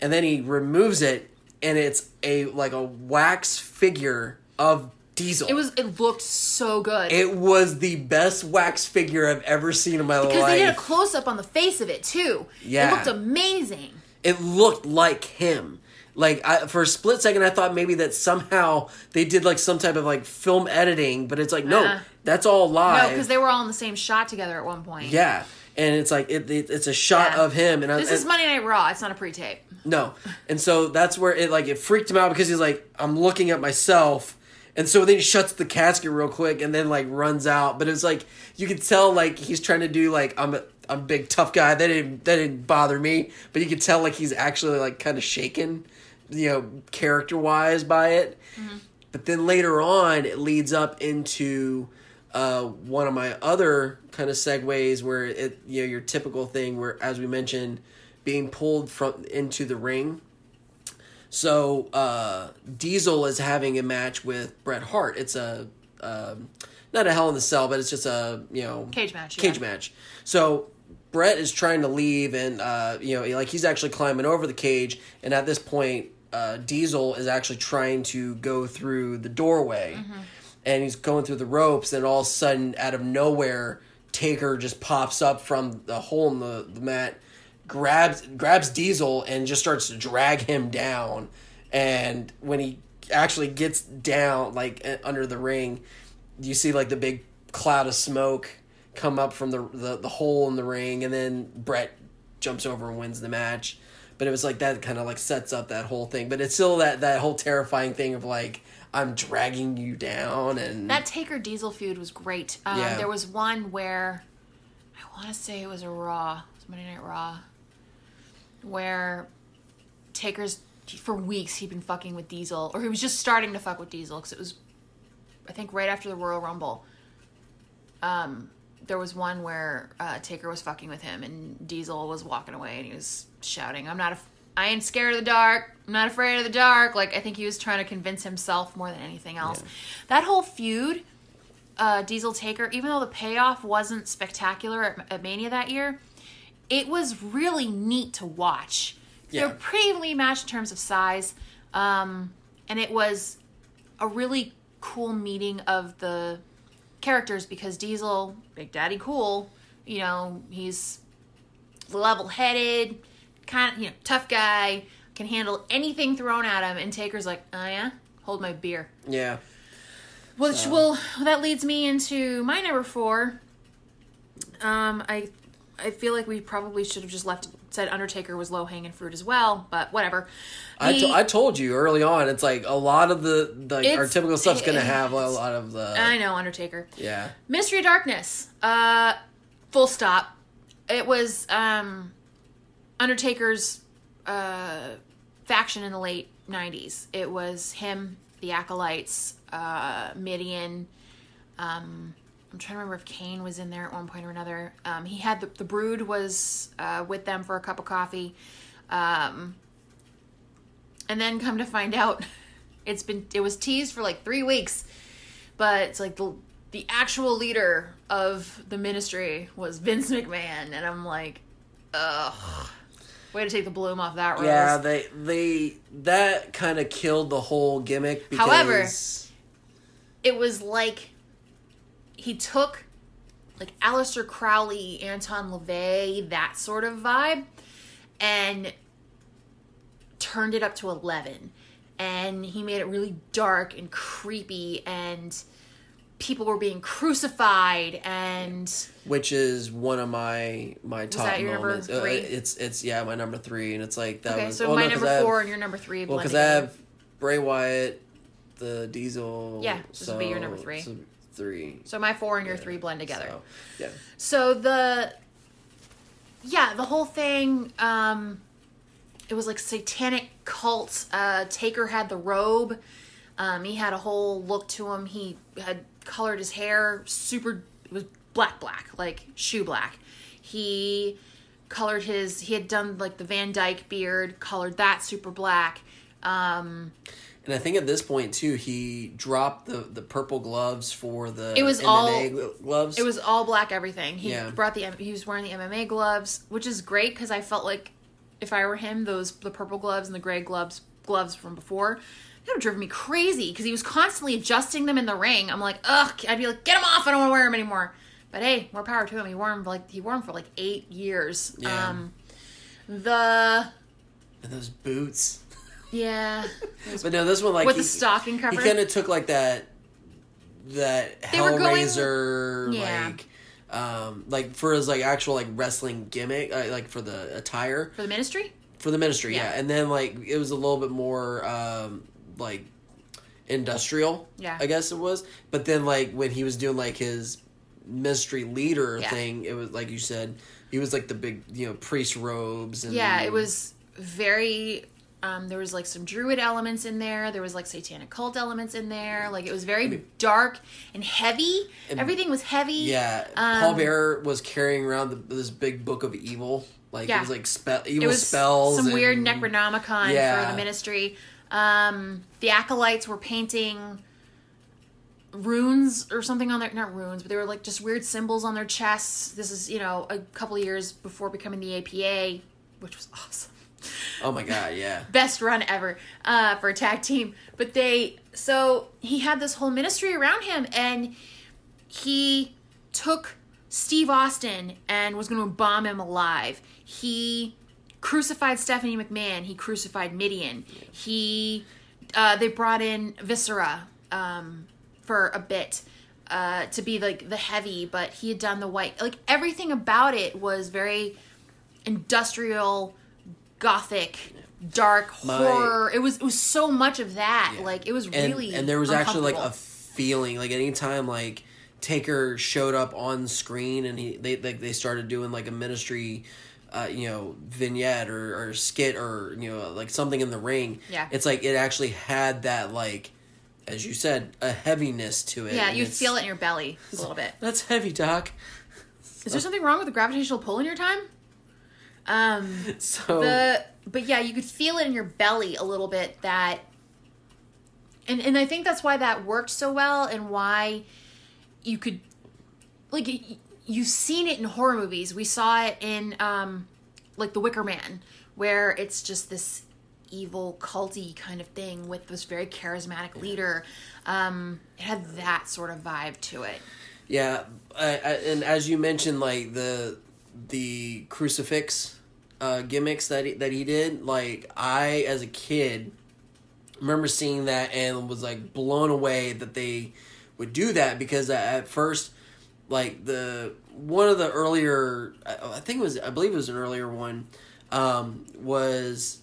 and then he removes it, and it's a like a wax figure of Diesel. It was. It looked so good. It was the best wax figure I've ever seen in my because life. Because they did a close up on the face of it too. Yeah. It looked amazing. it looked like him. Like I, for a split second, I thought maybe that somehow they did like some type of like film editing, but it's like no, Uh-uh. that's all live. No, because they were all in the same shot together at one point. yeah, and it's like it, it- it's a shot Yeah. of him, and I, This and- is Monday Night Raw. It's not a pre-tape. no, and so that's where it like it freaked him out because he's like I'm looking at myself, and so then he shuts the casket real quick and then like runs out. But it's like you could tell like he's trying to do like I'm a I'm a big tough guy. That didn't that didn't bother me, but you could tell like he's actually like kind of shaken, you know, character wise by it. But then later on, it leads up into uh, one of my other kind of segues where it you know your typical thing where as we mentioned being pulled from into the ring so uh, Diesel is having a match with Bret Hart. It's a um, not a Hell in the Cell, but it's just a you know Cage match, Cage yeah. match. So Bret is trying to leave, and uh, you know like he's actually climbing over the cage, and at this point, uh, Diesel is actually trying to go through the doorway, Mm-hmm. and he's going through the ropes, and all of a sudden, out of nowhere, Taker just pops up from the hole in the, the mat. Grabs grabs Diesel and just starts to drag him down. And when he actually gets down, like uh, under the ring, you see like the big cloud of smoke come up from the the, the hole in the ring, and then Bret jumps over and wins the match. But it was like that kind of like sets up that whole thing. But it's still that that whole terrifying thing of like I'm dragging you down and That Taker Diesel feud was great. Um, Yeah. There was one where I want to say it was a Raw, it was Monday Night Raw, where Taker's for weeks he'd been fucking with Diesel, or he was just starting to fuck with Diesel because it was, I think, right after the Royal Rumble. Um, there was one where uh, Taker was fucking with him, and Diesel was walking away, and he was shouting, "I'm not a, I ain't scared of the dark. I'm not afraid of the dark." Like I think he was trying to convince himself more than anything else. Yeah. That whole feud, uh, Diesel Taker, even though the payoff wasn't spectacular at, at Mania that year, it was really neat to watch. They're were pretty matched in terms of size, um, and it was a really cool meeting of the characters because Diesel, Big Daddy Cool, you know, he's level headed, kind of, you know, tough guy, can handle anything thrown at him. And Taker's like, oh yeah, hold my beer. yeah. Which So- will that leads me into my number four. Um, I I feel like we probably should have just left said Undertaker was low hanging fruit as well, but whatever. I, He- to- I told you early on. It's like a lot of the the our typical stuff's gonna have a lot of the I know Undertaker. yeah Ministry of Darkness. Uh, full stop. It was um, Undertaker's uh, faction in the late '90s. It was him, the Acolytes, uh, Mideon. Um, I'm trying to remember if Kane was in there at one point or another. Um, he had the, the Brood was uh, with them for a cup of coffee, um, and then come to find out, it's been it was teased for like three weeks but it's like the the actual leader of the ministry was Vince McMahon, and I'm like, ugh, way to take the bloom off that rose. yeah they they that kind of killed the whole gimmick. Because, However- it was like he took like Aleister Crowley, Anton LaVey, that sort of vibe, and turned it up to 11. And he made it really dark and creepy, and people were being crucified, and which is one of my my top that your number moments. Uh, it's it's yeah my number three, and it's like that okay, was so my no, number I have- four and your number three. Well, because I have Bray Wyatt, the Diesel. Yeah, this would be your number three. so three. So my four and your three blend together. So, yeah. So the yeah, the whole thing um it was like satanic cult. Uh Taker had the robe. Um he had a whole look to him. He had colored his hair super it was black black, like shoe black. He colored his he had done like the Van Dyke beard, colored that super black. Um And I think at this point too, he dropped the the purple gloves for the It was MMA all- gloves. It was all black everything. He Yeah. brought the he was wearing the MMA gloves, which is great because I felt like if I were him, those the purple gloves and the gray gloves gloves from before, that would have driven me crazy because he was constantly adjusting them in the ring. I'm like, ugh, I'd be like, get them off! I don't want to wear them anymore. But hey, more power to him. He wore them for like he wore them for like eight years. Yeah. Um, the and those boots. Yeah, But no, this one like with he, the stocking cover. He kind of took like that that They were going- Hellraiser Yeah. like um like for his like actual like wrestling gimmick uh, like for the attire for the ministry. for the ministry yeah. Yeah. and then like it was a little bit more um like industrial Yeah. i guess it was but then like when he was doing like his ministry leader Yeah. thing it was like you said he was like the big you know priest robes and Yeah, it was very. Um, there was like some druid elements in there. There was like satanic cult elements in there. Like it was very dark and heavy. Everything was heavy. yeah Um, paul bearer was carrying around the, this big book of evil like Yeah. it was like spe- evil it was spells some and- weird Necronomicon for the ministry. Um, the acolytes were painting runes or something on their not runes, but they were like just weird symbols on their chests. This is you know a couple of years before becoming the APA, which was awesome. Oh my god yeah best run ever uh, for a tag team. But they, so he had this whole ministry around him, and he took Steve Austin and was going to bomb him alive. He crucified Stephanie McMahon. He crucified Mideon. He uh, they brought in Viscera um, for a bit uh, to be like the heavy, but he had done the white. Like everything about it was very industrial, gothic, dark My- horror. It was it was so much of that. Yeah. Like it was and, really and there was actually like a uncomfortable. feeling like anytime like Taker showed up on screen and he they like they started doing like a ministry uh, you know vignette or, or skit or you know like something in the ring Yeah. it's like it actually had that like as you said a heaviness to it yeah. and You it's- feel it in your belly a little bit. that's heavy doc Is there something wrong with the gravitational pull in your time? Um. so the but yeah you could feel it in your belly a little bit that and and i think that's why that worked so well and why you could like you've seen it in horror movies. We saw it in um like the wicker man where it's just this evil culty kind of thing with this very charismatic leader. Um it had that sort of vibe to it. Yeah, I, I, and as you mentioned, like the the crucifix uh, gimmicks that he, that he did, like I as a kid remember seeing that and was like blown away that they would do that because at first, like the one of the earlier, I I think it was I believe it was an earlier one, um, was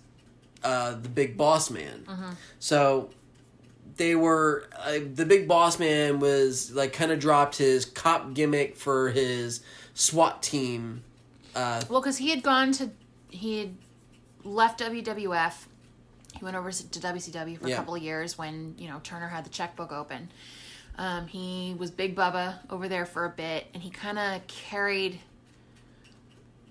uh, the Big Boss Man. So they were uh, the big boss man was like kind of dropped his cop gimmick for his SWAT team. Uh, Well, because he had gone to, he had left WWF. He went over to WCW for a couple of years when you know Turner had the checkbook open. Um, he was Big Bubba over there for a bit, and he kind of carried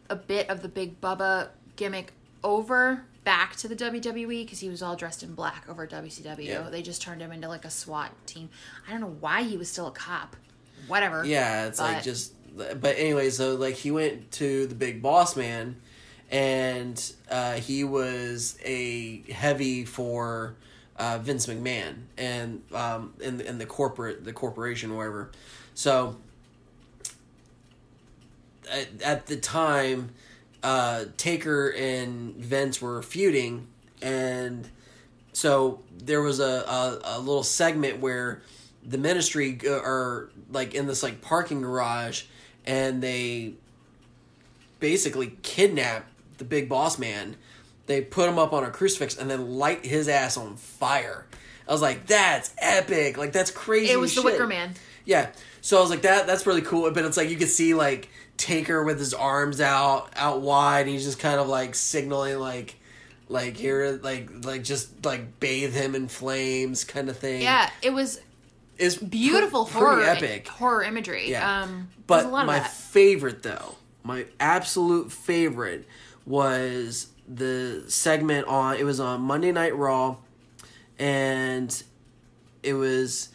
a bit of the Big Bubba gimmick over back to the WWE because he was all dressed in black over at WCW. Yeah. They just turned him into like a SWAT team. I don't know why he was still a cop. Whatever. yeah, it's like just. But anyway, so like he went to the big boss man, and uh, he was a heavy for uh, Vince McMahon and um, in in the corporate the corporation wherever. So at, at the time, uh, Taker and Vince were feuding, and so there was a, a, a little segment where the ministry are like in this like parking garage, and they basically kidnap the big boss man. They put him up on a crucifix and then light his ass on fire. I was like, that's epic! Like that's crazy. It was the. Wicker Man. Yeah. So I was like, that that's really cool. But it's like you could see like Taker with his arms out out wide. And he's just kind of like signaling like like here like like just like bathe him in flames kind of thing. Yeah, it was It's beautiful pre- horror epic. horror imagery. Yeah. Um, but there's a lot my favorite though, my absolute favorite was the segment on it was on Monday Night Raw and it was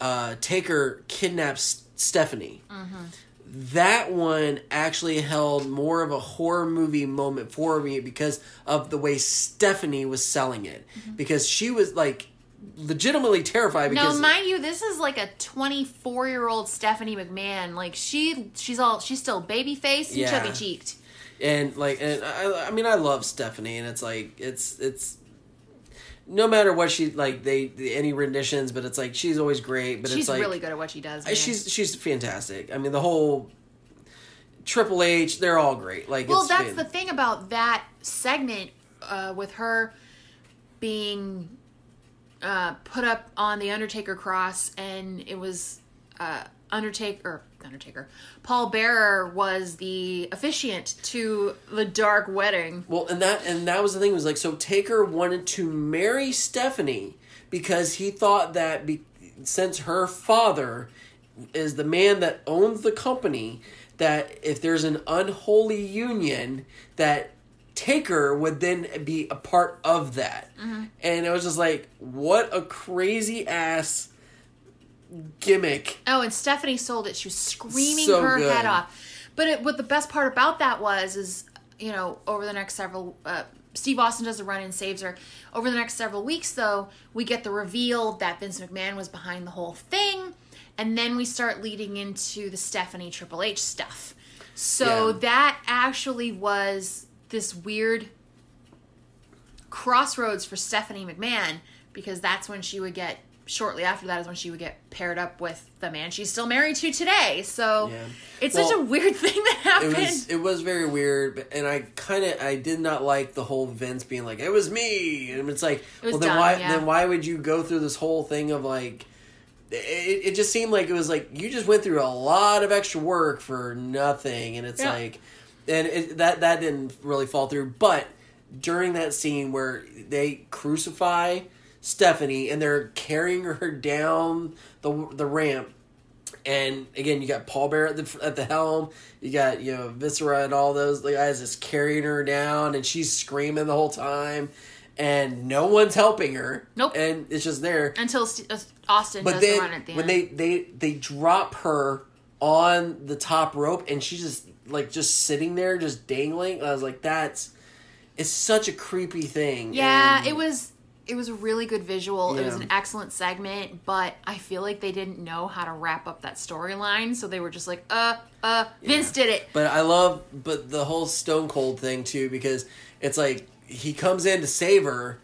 uh Taker kidnaps Stephanie. Mm-hmm. That one actually held more of a horror movie moment for me because of the way Stephanie was selling it. Mm-hmm. Because she was like legitimately terrified No, because mind you, this is like a 24 year old Stephanie McMahon. Like she, she's all, she's still baby faced and Yeah. chubby cheeked. and like and I, I mean I love Stephanie and it's like it's it's no matter what she like they any renditions but it's like she's always great but She's it's like really good at what she does. Man. she's she's fantastic I mean the whole Triple H they're all great like well, that's fan- the thing about that segment uh, with her being uh, put up on the Undertaker cross, and it was uh, Undertaker. Undertaker. Paul Bearer was the officiant to the dark wedding. Well, and that and that was the thing was like so Taker wanted to marry Stephanie because he thought that be, since her father is the man that owns the company that if there's an unholy union that Taker would then be a part of that. And it was just like what a crazy ass gimmick. Oh, and Stephanie sold it. She was screaming So her good. head off. But it, what the best part about that was is, you know, over the next several, uh, Steve Austin does a run and saves her. Over the next several weeks, though, we get the reveal that Vince McMahon was behind the whole thing, and then we start leading into the Stephanie Triple H stuff. So Yeah. that actually was this weird crossroads for Stephanie McMahon because that's when she would get shortly after that is when she would get paired up with the man she's still married to today. So Yeah. it's such a weird thing that it happened. was it was very weird, and I kind of I did not like the whole Vince being like it was me, and it's like was well then dumb, why yeah. then why would you go through this whole thing of like it, it just seemed like it was like you just went through a lot of extra work for nothing, and it's Yeah. like and it, that that didn't really fall through, but during that scene where they crucify Stephanie and they're carrying her down the the ramp and again, you got Paul Bearer at the at the helm. You got you know Viscera and all those guys just carrying her down, and she's screaming the whole time, and no one's helping her. Nope. And it's just there. Until uh, Austin But does then the run at the when end. they they they drop her on the top rope, and she just like just sitting there, just dangling. I was like, that's it's such a creepy thing. yeah, and- it was it was a really good visual. It was an excellent segment, but I feel like they didn't know how to wrap up that storyline, so they were just like, uh, uh, Vince did it. But I love, but the whole Stone Cold thing too, because it's like he comes in to save her,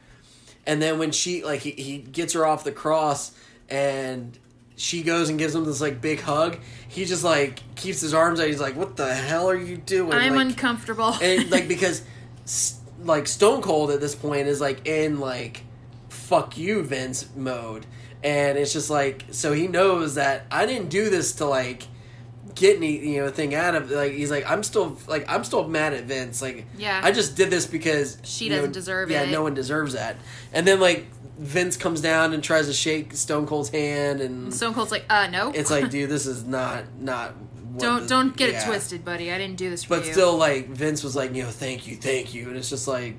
and then when she like he, he gets her off the cross, and she goes and gives him this like big hug. He just like keeps his arms out. He's like, "What the hell are you doing?" I'm like, uncomfortable. and like because like Stone Cold at this point is like in like fuck you Vince mode, and it's just like so he knows that I didn't do this to like get any you know thing out of like he's like I'm still like I'm still mad at Vince like Yeah. I just did this because She doesn't deserve yeah it. no one deserves that and then like Vince comes down and tries to shake Stone Cold's hand and Stone Cold's like, uh, no. it's like dude this is not not don't the- don't get yeah. it twisted, buddy. I didn't do this for but you. still like Vince was like you know thank you thank you and it's just like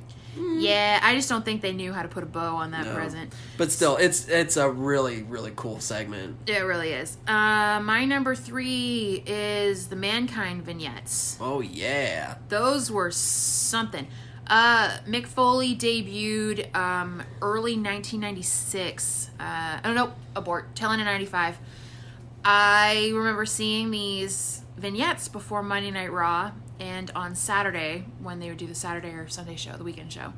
yeah, I just don't think they knew how to put a bow on that No. present. But still, it's it's a really really cool segment. It really is. Uh, my number three is the Mankind vignettes. Oh yeah, Those were something. Uh, Mick Foley debuted um, early 1996. Uh, oh no, abort. Telling in 95. I remember seeing these vignettes before Monday Night Raw and on Saturday when they would do the Saturday or Sunday show, the weekend show.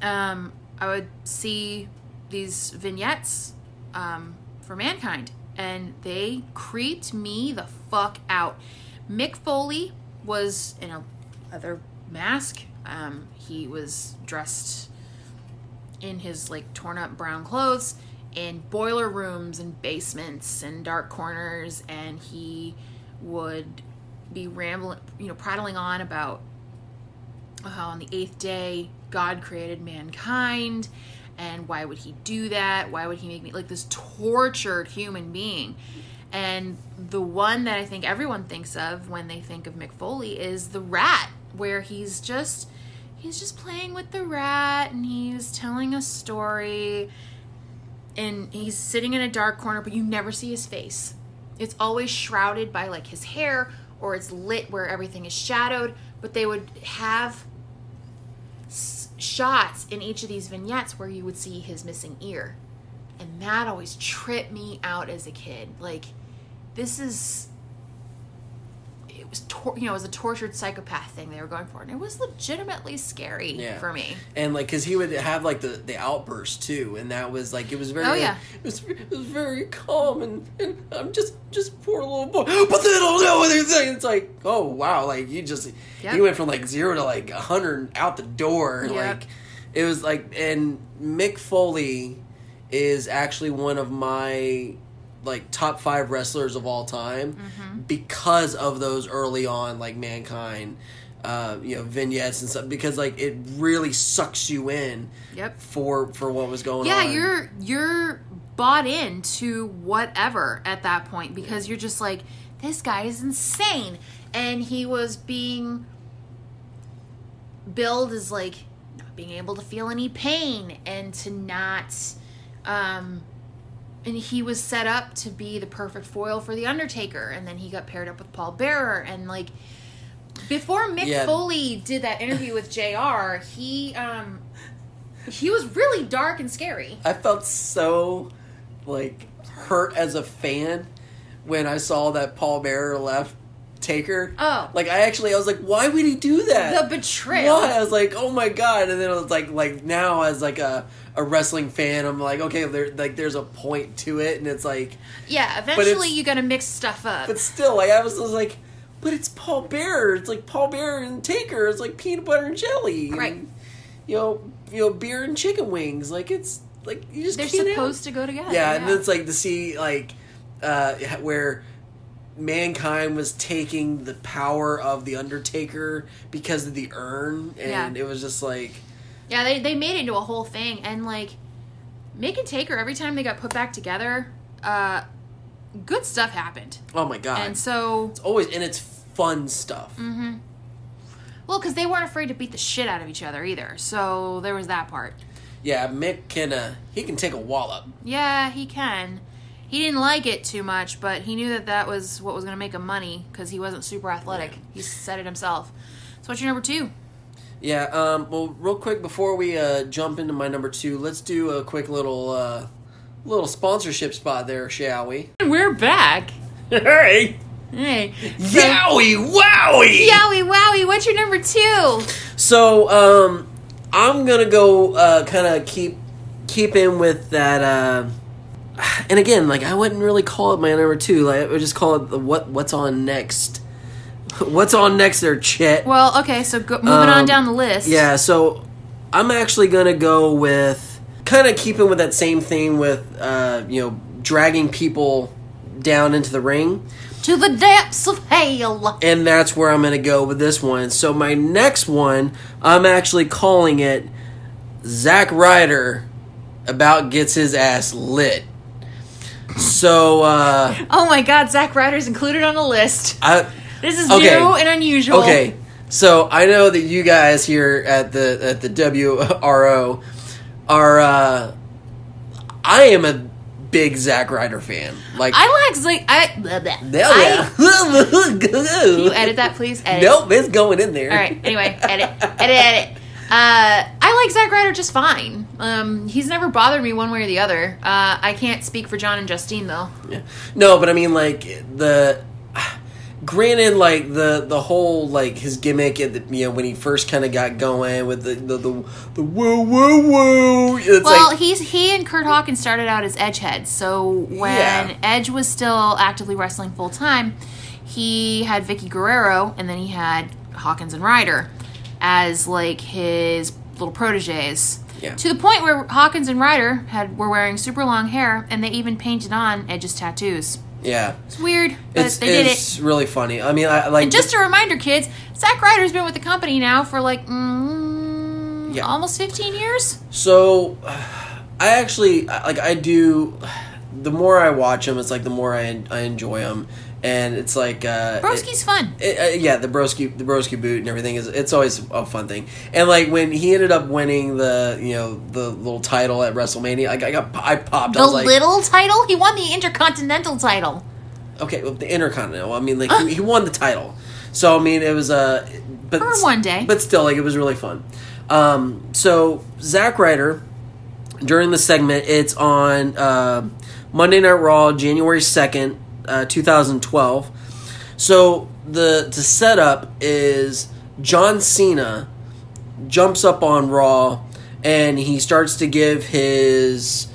Um, I would see these vignettes um, for Mankind, and they creeped me the fuck out. Mick Foley was in a leather mask. Um, he was dressed in his like torn up brown clothes in boiler rooms and basements and dark corners and he would be rambling you know prattling on about how on the eighth day god created mankind and why would he do that? Why would he make me like this tortured human being? And the one that i think everyone thinks of when they think of mick foley is the rat where he's just he's just playing with the rat and he's telling a story and he's sitting in a dark corner but you never see his face. It's always shrouded by like his hair or it's lit where everything is shadowed but they would have s- shots in each of these vignettes where you would see his missing ear. And that always tripped me out as a kid. Like this is tor- you know it was a tortured psychopath thing they were going for and it was legitimately scary Yeah. for me and like because he would have like the the outburst too, and that was like it was very Oh, yeah. it was it was very calm and, and I'm just just poor little boy, but they don't know what they're saying. It's like oh wow, like you just Yep. he went from like zero to like a hundred out the door, Yep. like it was like and Mick Foley is actually one of my like top five wrestlers of all time Mm-hmm. because of those early on like mankind uh, you know vignettes and stuff because like it really sucks you in Yep. for for what was going on. yeah you're you're bought into whatever at that point because you're just like this guy is insane and he was being billed as like not being able to feel any pain and to not um and he was set up to be the perfect foil for the undertaker. And then he got paired up with paul bearer. And like before mick Yeah. foley did that interview with jr he um he was really dark and scary. I felt so like hurt as a fan when i saw that paul bearer left Taker. Oh. like I actually I was like, why would he do that? The betrayal. Why? I was like, oh my god! And then it was like, like now as like a a wrestling fan, I'm like, okay, there like there's a point to it, and it's like, Yeah, eventually you gotta mix stuff up. but still, like I was, I was like, but it's Paul Bearer. It's like Paul Bearer and Taker. It's like peanut butter and jelly. and, Right. you know, you know, beer and chicken wings. Like it's like you just They're can't have- supposed to go together. yeah, and then it's like to see like uh where mankind was taking the power of the undertaker because of the urn and Yeah. it was just like Yeah, they, they made it into a whole thing. And, like, Mick and Taker, every time they got put back together, uh, good stuff happened. oh my god And so, it's always and it's fun stuff Mm-hmm. well, because they weren't afraid to beat the shit out of each other either. So there was that part. yeah mick can uh he can take a wallop Yeah, he can. He didn't like it too much, but he knew that that was what was going to make him money because he wasn't super athletic. He said it himself. So what's your number two? yeah um well real quick before we uh jump into my number two let's do a quick little uh little sponsorship spot there shall we We're back. hey Hey. yowie wowie Yowie wowie, what's your number two? So, um, I'm gonna go uh, kind of keep keep in with that. And again, like I wouldn't really call it my number two. Like I would just call it the what what's on next. What's on next there, Chet? Well, okay, so go, moving on Um, down the list. Yeah, so I'm actually gonna go with kind of keeping with that same theme with uh, you know dragging people down into the ring. To the depths of hell. and that's where I'm going to go with this one. So my next one, I'm actually calling it Zack Ryder about gets his ass lit. So uh Oh my god, Zack Ryder's included on the list. I This is Okay. new and unusual. okay. So I know that you guys here at the at the WRO are uh I am a big Zack Ryder fan. Like I like Zack. I, blah, blah. hell I- Can you edit that, please? Edit. Nope, it's going in there. All right. Anyway, edit, edit, edit. Uh, I like Zack Ryder just fine. Um, he's never bothered me one way or the other. Uh, I can't speak for John and Justine though. Yeah. No, but I mean, like the. Granted, like the the whole like his gimmick at the you know when he first kind of got going with the the the, the woo woo woo. It's Well, like he's he and Kurt Hawkins started out as Edgeheads. So when Yeah. Edge was still actively wrestling full time, he had Vickie Guerrero, and then he had Hawkins and Ryder as like his little proteges. Yeah. To the point where Hawkins and Ryder had were wearing super long hair, and they even painted on Edge's tattoos. yeah, It's weird, but it's they did it. it's really funny. I mean, I like And just a reminder, kids, Zack Ryder's been with the company now for like mm, Yeah. almost 15 years. So, I actually like I do. The more I watch him, it's like the more I I enjoy him, and it's like uh, it- fun. It, uh, yeah, the broski, the broski boot, and everything is. It's always a fun thing. And like when he ended up winning the, you know, the little title at WrestleMania, I, I got, I popped. I The was like, little title? He won the Intercontinental title. okay, well, the Intercontinental. I mean, like he, he won the title, so I mean, it was a, uh, but For one day. but still, like it was really fun. Um, so Zack Ryder, during the segment, it's on uh, Monday Night Raw, January second, uh, two thousand twelve. So the the setup is John Cena jumps up on Raw and he starts to give his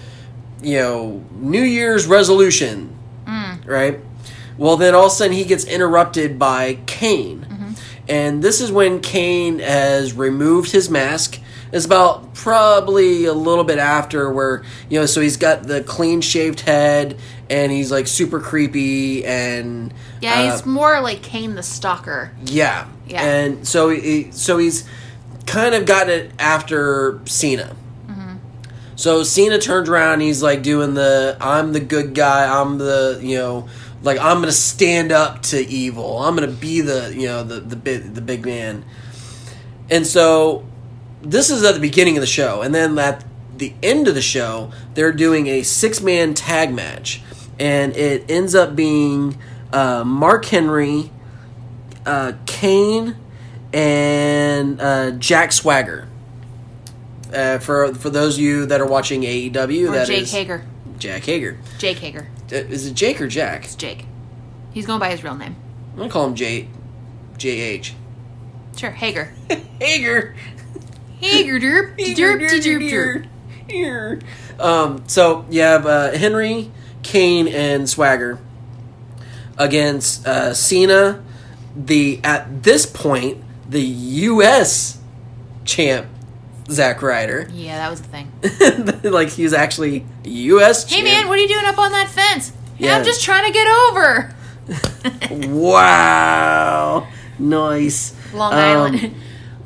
you know New Year's resolution, right? Well, then all of a sudden he gets interrupted by Kane, and this is when Kane has removed his mask. It's about probably a little bit after where you know, so he's got the clean shaved head and he's like super creepy and Yeah, uh, he's more like Kane the Stalker. yeah. Yeah. And so he, so he's kind of got it after Cena. So Cena turns around and he's like doing the I'm the good guy, I'm the, you know, like I'm going to stand up to evil. I'm going to be the, you know, the the big the big man. And so this is at the beginning of the show and then at the end of the show they're doing a six-man tag match and it ends up being uh, Mark Henry uh, Kane and uh, Jack Swagger. Uh, for for those of you that are watching AEW, Or that Jake is Hager. Jack Hager. Jake Hager. Uh, Is it Jake or Jack? It's Jake. He's going by his real name. I'm gonna call him J, JH. Sure, Hager. Hager. Hager derp derp derp derp. Um, so you have uh, Henry, Kane, and Swagger against uh, Cena, the at this point the U.S. champ Zack Ryder. Yeah, that was the thing. like he was actually U.S. Hey champ. man, what are you doing up on that fence? Hey, Yeah. I'm just trying to get over. Wow, nice. Long Um, Island,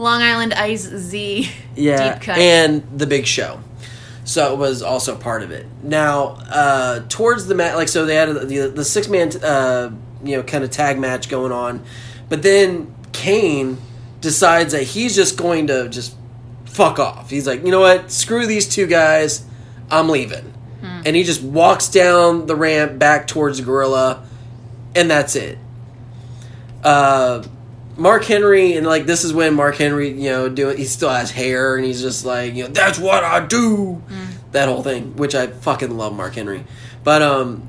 Long Island Ice Z. Yeah, deep cut. and the Big Show. So it was also part of it. Now, uh, towards the match, like so, they had the the six man, uh, you know, kind of tag match going on, but then Kane decides that he's just going to just fuck off. He's like, you know what? Screw these two guys. I'm leaving, Hmm. and he just walks down the ramp back towards Gorilla, and that's it. Uh, Mark Henry and like this is when Mark Henry, you know, doing he still has hair and he's just like, you know, that's what I do. That whole thing, which I fucking love Mark Henry. But um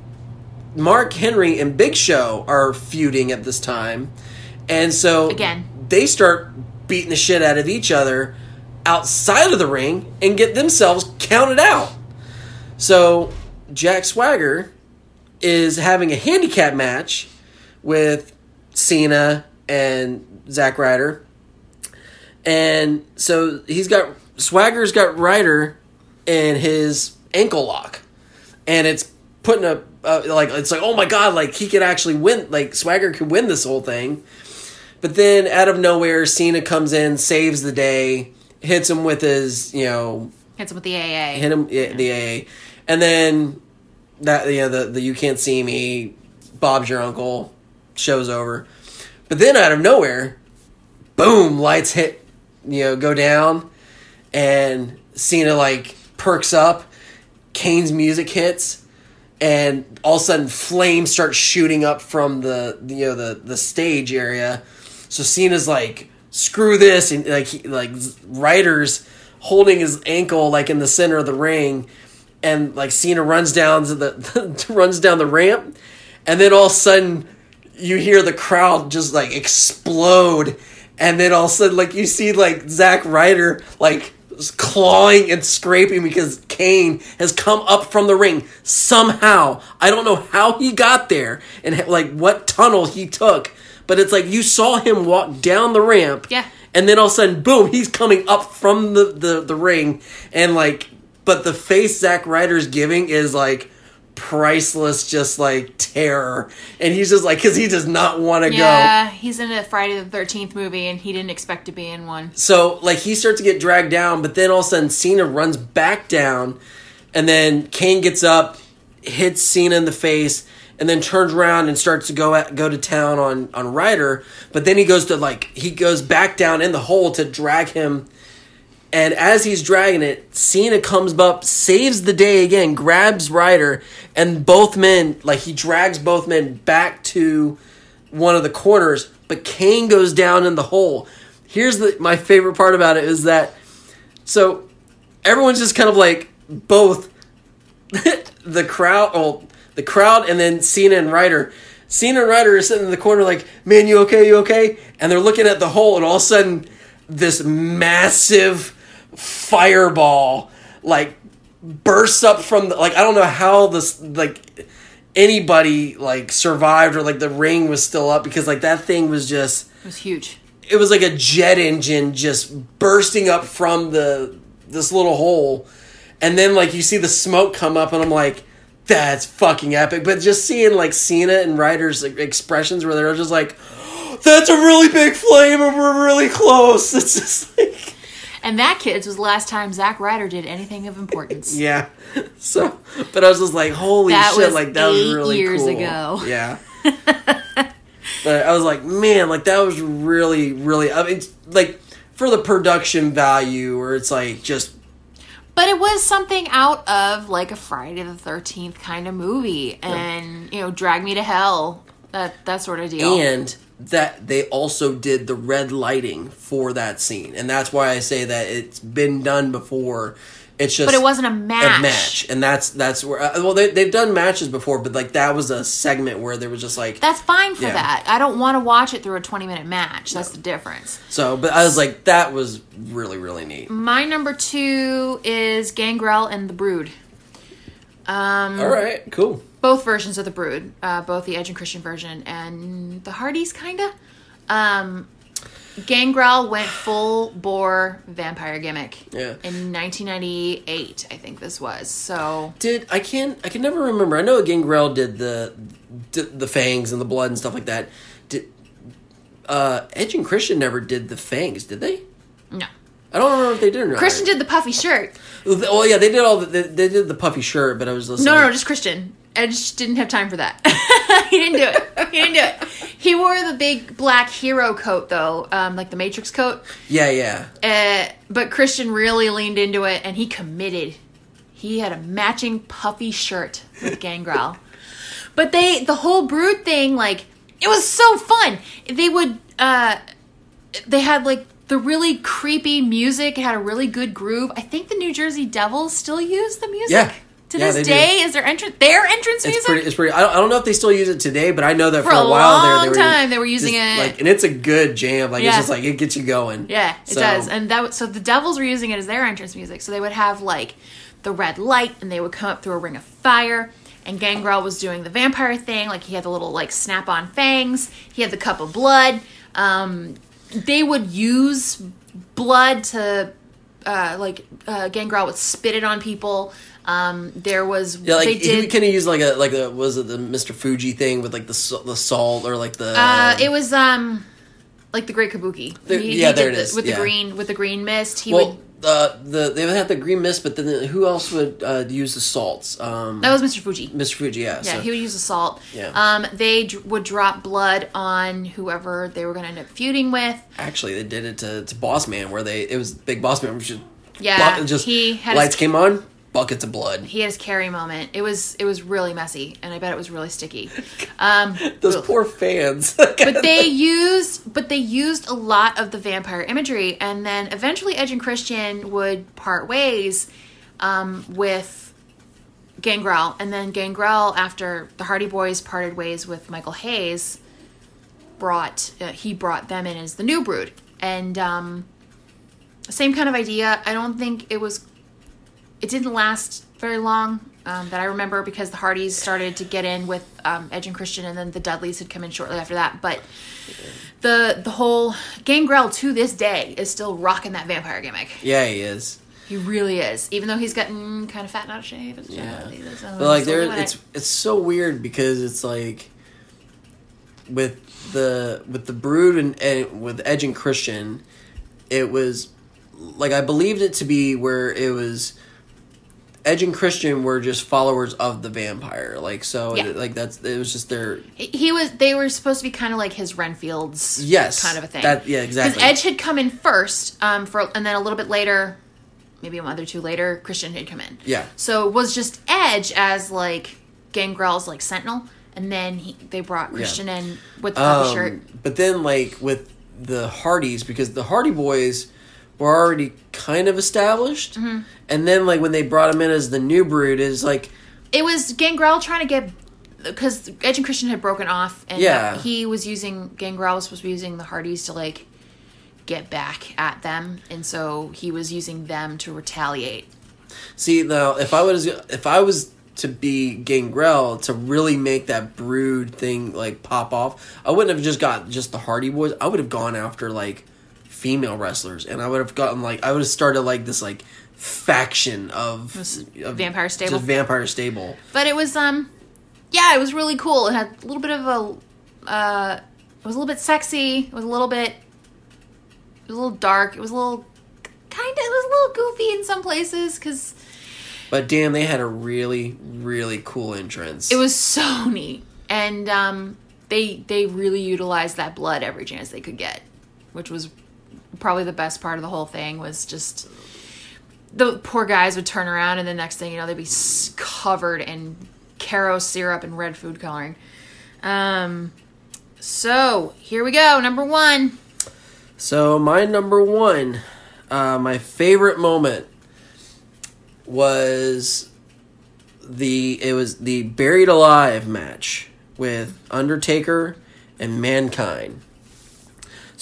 Mark Henry and Big Show are feuding at this time. And so Again. they start beating the shit out of each other outside of the ring and get themselves counted out. So Jack Swagger is having a handicap match with Cena and Zack Ryder. And so he's got Swagger's got Ryder in his ankle lock. And it's putting a uh, like it's like oh my god like he could actually win like Swagger could win this whole thing. But then out of nowhere Cena comes in, saves the day, hits him with his, you know, Hits him with the AA. hit him yeah, the AA, and then that you know the the you can't see me, Bob's your uncle, show's over, but then out of nowhere, boom, lights hit, you know, go down, and Cena like perks up, Kane's music hits, and all of a sudden flames start shooting up from the you know the the stage area, so Cena's like screw this and like he, like Ryder's holding his ankle like in the center of the ring and like Cena runs down to the runs down the ramp and then all of a sudden you hear the crowd just like explode and then all of a sudden like you see like Zack Ryder like clawing and scraping because Kane has come up from the ring somehow. I don't know how he got there and like what tunnel he took, but it's like you saw him walk down the ramp. Yeah. And then all of a sudden, boom, he's coming up from the, the, the ring and like but the face Zack Ryder's giving is like priceless, just like terror. And he's just like, because he does not want to go. Yeah, he's in a Friday the Thirteenth movie, and he didn't expect to be in one. So like he starts to get dragged down, but then all of a sudden Cena runs back down, and then Kane gets up, hits Cena in the face, and then turns around and starts to go at, go to town on on Ryder. But then he goes to like he goes back down in the hole to drag him. And as he's dragging it, Cena comes up, saves the day again, grabs Ryder, and both men like he drags both men back to one of the corners, but Kane goes down in the hole. Here's the my favorite part about it is that so everyone's just kind of like both the crowd, oh, the crowd, and then Cena and Ryder. Cena and Ryder are sitting in the corner like, "Man, you okay? You okay?" And they're looking at the hole, and all of a sudden, this massive fireball like bursts up from the like I don't know how this like anybody like survived or like the ring was still up because like that thing was just It was huge. it was like a jet engine just bursting up from the this little hole. And then like you see the smoke come up and i'm like that's fucking epic. But just seeing like cena and ryder's like, expressions where they're just like that's a really big flame and we're really close. It's just like And that, kids, was the last time Zack Ryder did anything of importance. yeah so but i was just like holy That shit like that was really years cool. ago. yeah but i was like man like that was really really i mean like for the production value where it's like just But it was something out of like a Friday the Thirteenth kind of movie, and you know, Drag Me to Hell, that that sort of deal. and that they also did the red lighting for that scene and that's why i say that it's been done before It's just but it wasn't a match. a match, and that's that's where. Uh, well, they they've done matches before, but like that was a segment where there was just like That's fine for Yeah. that. I don't want to watch it through a 20 minute match. That's the difference. so. But I was like, that was really really neat. My number two is Gangrel and the Brood. Um, All right, cool. Both versions of the Brood, uh, both the Edge and Christian version and the Hardys, kinda. Um, Gangrel went full bore vampire gimmick. Yeah. In 1998, I think this was. So Did I can't I can never remember. I know Gangrel did the did the fangs and the blood and stuff like that. Did uh Edge and Christian never did the fangs? Did they? no, I don't remember if they did or not. Christian did the puffy shirt. Oh yeah, they did all the, they, they did the puffy shirt, but I was listening. No, no, just Christian. Edge didn't have time for that. he didn't do it. He didn't do it. He wore the big black hero coat though, um, like the Matrix coat. yeah, yeah. Uh, but Christian really leaned into it and he committed. He had a matching puffy shirt with Gangrel. but they, the whole brood thing, like, it was so fun. They would, uh, they had like the really creepy music. It had a really good groove. I think the New Jersey Devils still use the music. Yeah. To Yeah, this they do. day, is their entrance their entrance It's music? pretty. It's pretty. I don't, I don't know if they still use it today, but I know that for, For a a while there, they were time they were using just, it. Like, and it's a good jam. Like Yeah. it's just like it gets you going. Yeah, it So- does. And that so the Devils were using it as their entrance music. So they would have like the red light and they would come up through a ring of fire. And Gangrel was doing the vampire thing, like he had the little like snap on fangs. He had the cup of blood. Um, they would use blood to uh, like uh, Gangrel would spit it on people. Um, there was Yeah, like they he did. kind of use like a like a was it the Mr. Fuji thing with like the the salt or like the uh, it was um like the Great Kabuki. There- He- yeah, he there did it the- is, with yeah. the green with the green mist. He would uh, the they would have the green mist, but then the, who else would uh, use the salts? Um, that was Mr. Fuji. Mr. Fuji, yeah. Yeah, so- he would use the salt. Yeah. Um, they d- would drop blood on whoever they were going to end up feuding with. actually they did it to, to Boss Man where they it was Big Boss Man was just Yeah, just he had lights his- came on, buckets of blood. He had his Carrie moment. It was it was really messy, and I bet it was really sticky. Um, Those ugh. poor fans. but they used but they used a lot of the vampire imagery, and then eventually Edge and Christian would part ways um, with Gangrel, and then Gangrel, after the Hardy Boys parted ways with Michael Hayes, brought uh, he brought them in as the new brood, and um, same kind of idea. I don't think it was. It didn't last very long. Um, that I remember because the Hardys started to get in with um, Edge and Christian, and then the Dudleys had come in shortly after that. But the the whole Gangrel to this day is still rocking that vampire gimmick. yeah, he is. He really is, even though he's gotten kind of fat and out of shape. And Yeah. stuff. He does- But like there it's it. it's so weird because it's like with the with the brood and, and with Edge and Christian, it was like I believed it to be where it was Edge and Christian were just followers of the vampire. Like so Yeah. like that's it was just their he was. They were supposed to be kind of like his Renfields, Yes, kind of a thing. that- yeah, exactly. Because Edge had come in first, um, for and then a little bit later, maybe a month or two later, Christian had come in. Yeah. So it was just Edge as like Gangrel's like sentinel, and then he, they brought Christian in with the Um, shirt. But then, like with the Hardys, because the Hardy Boys were already kind of established, Mm-hmm. and then like when they brought him in as the new brood, is like It was Gangrel trying to get because Edge and Christian had broken off, and Yeah. he was using Gangrel was supposed to be using the Hardys to like get back at them, and so he was using them to retaliate. see now if I was if I was to be Gangrel to really make that brood thing like pop off, I wouldn't have just got just the Hardy Boys. I would have gone after like female wrestlers, and I would have gotten like I would have started like this like faction of, of Vampire Stable? just vampire stable. But it was um, yeah, it was really cool. It had a little bit of a, uh, it was a little bit sexy. It was a little bit, it was a little dark. It was a little, kind of, it was a little goofy in some places because But damn, they had a really, really cool entrance. it was so neat, and um, they they really utilized that blood every chance they could get, which was probably the best part of the whole thing. Was just the poor guys would turn around, and the next thing you know, they'd be covered in Karo syrup and red food coloring. Um, so here we go. Number one. So my number one, uh, my favorite moment was the it was the buried alive match with Undertaker and Mankind.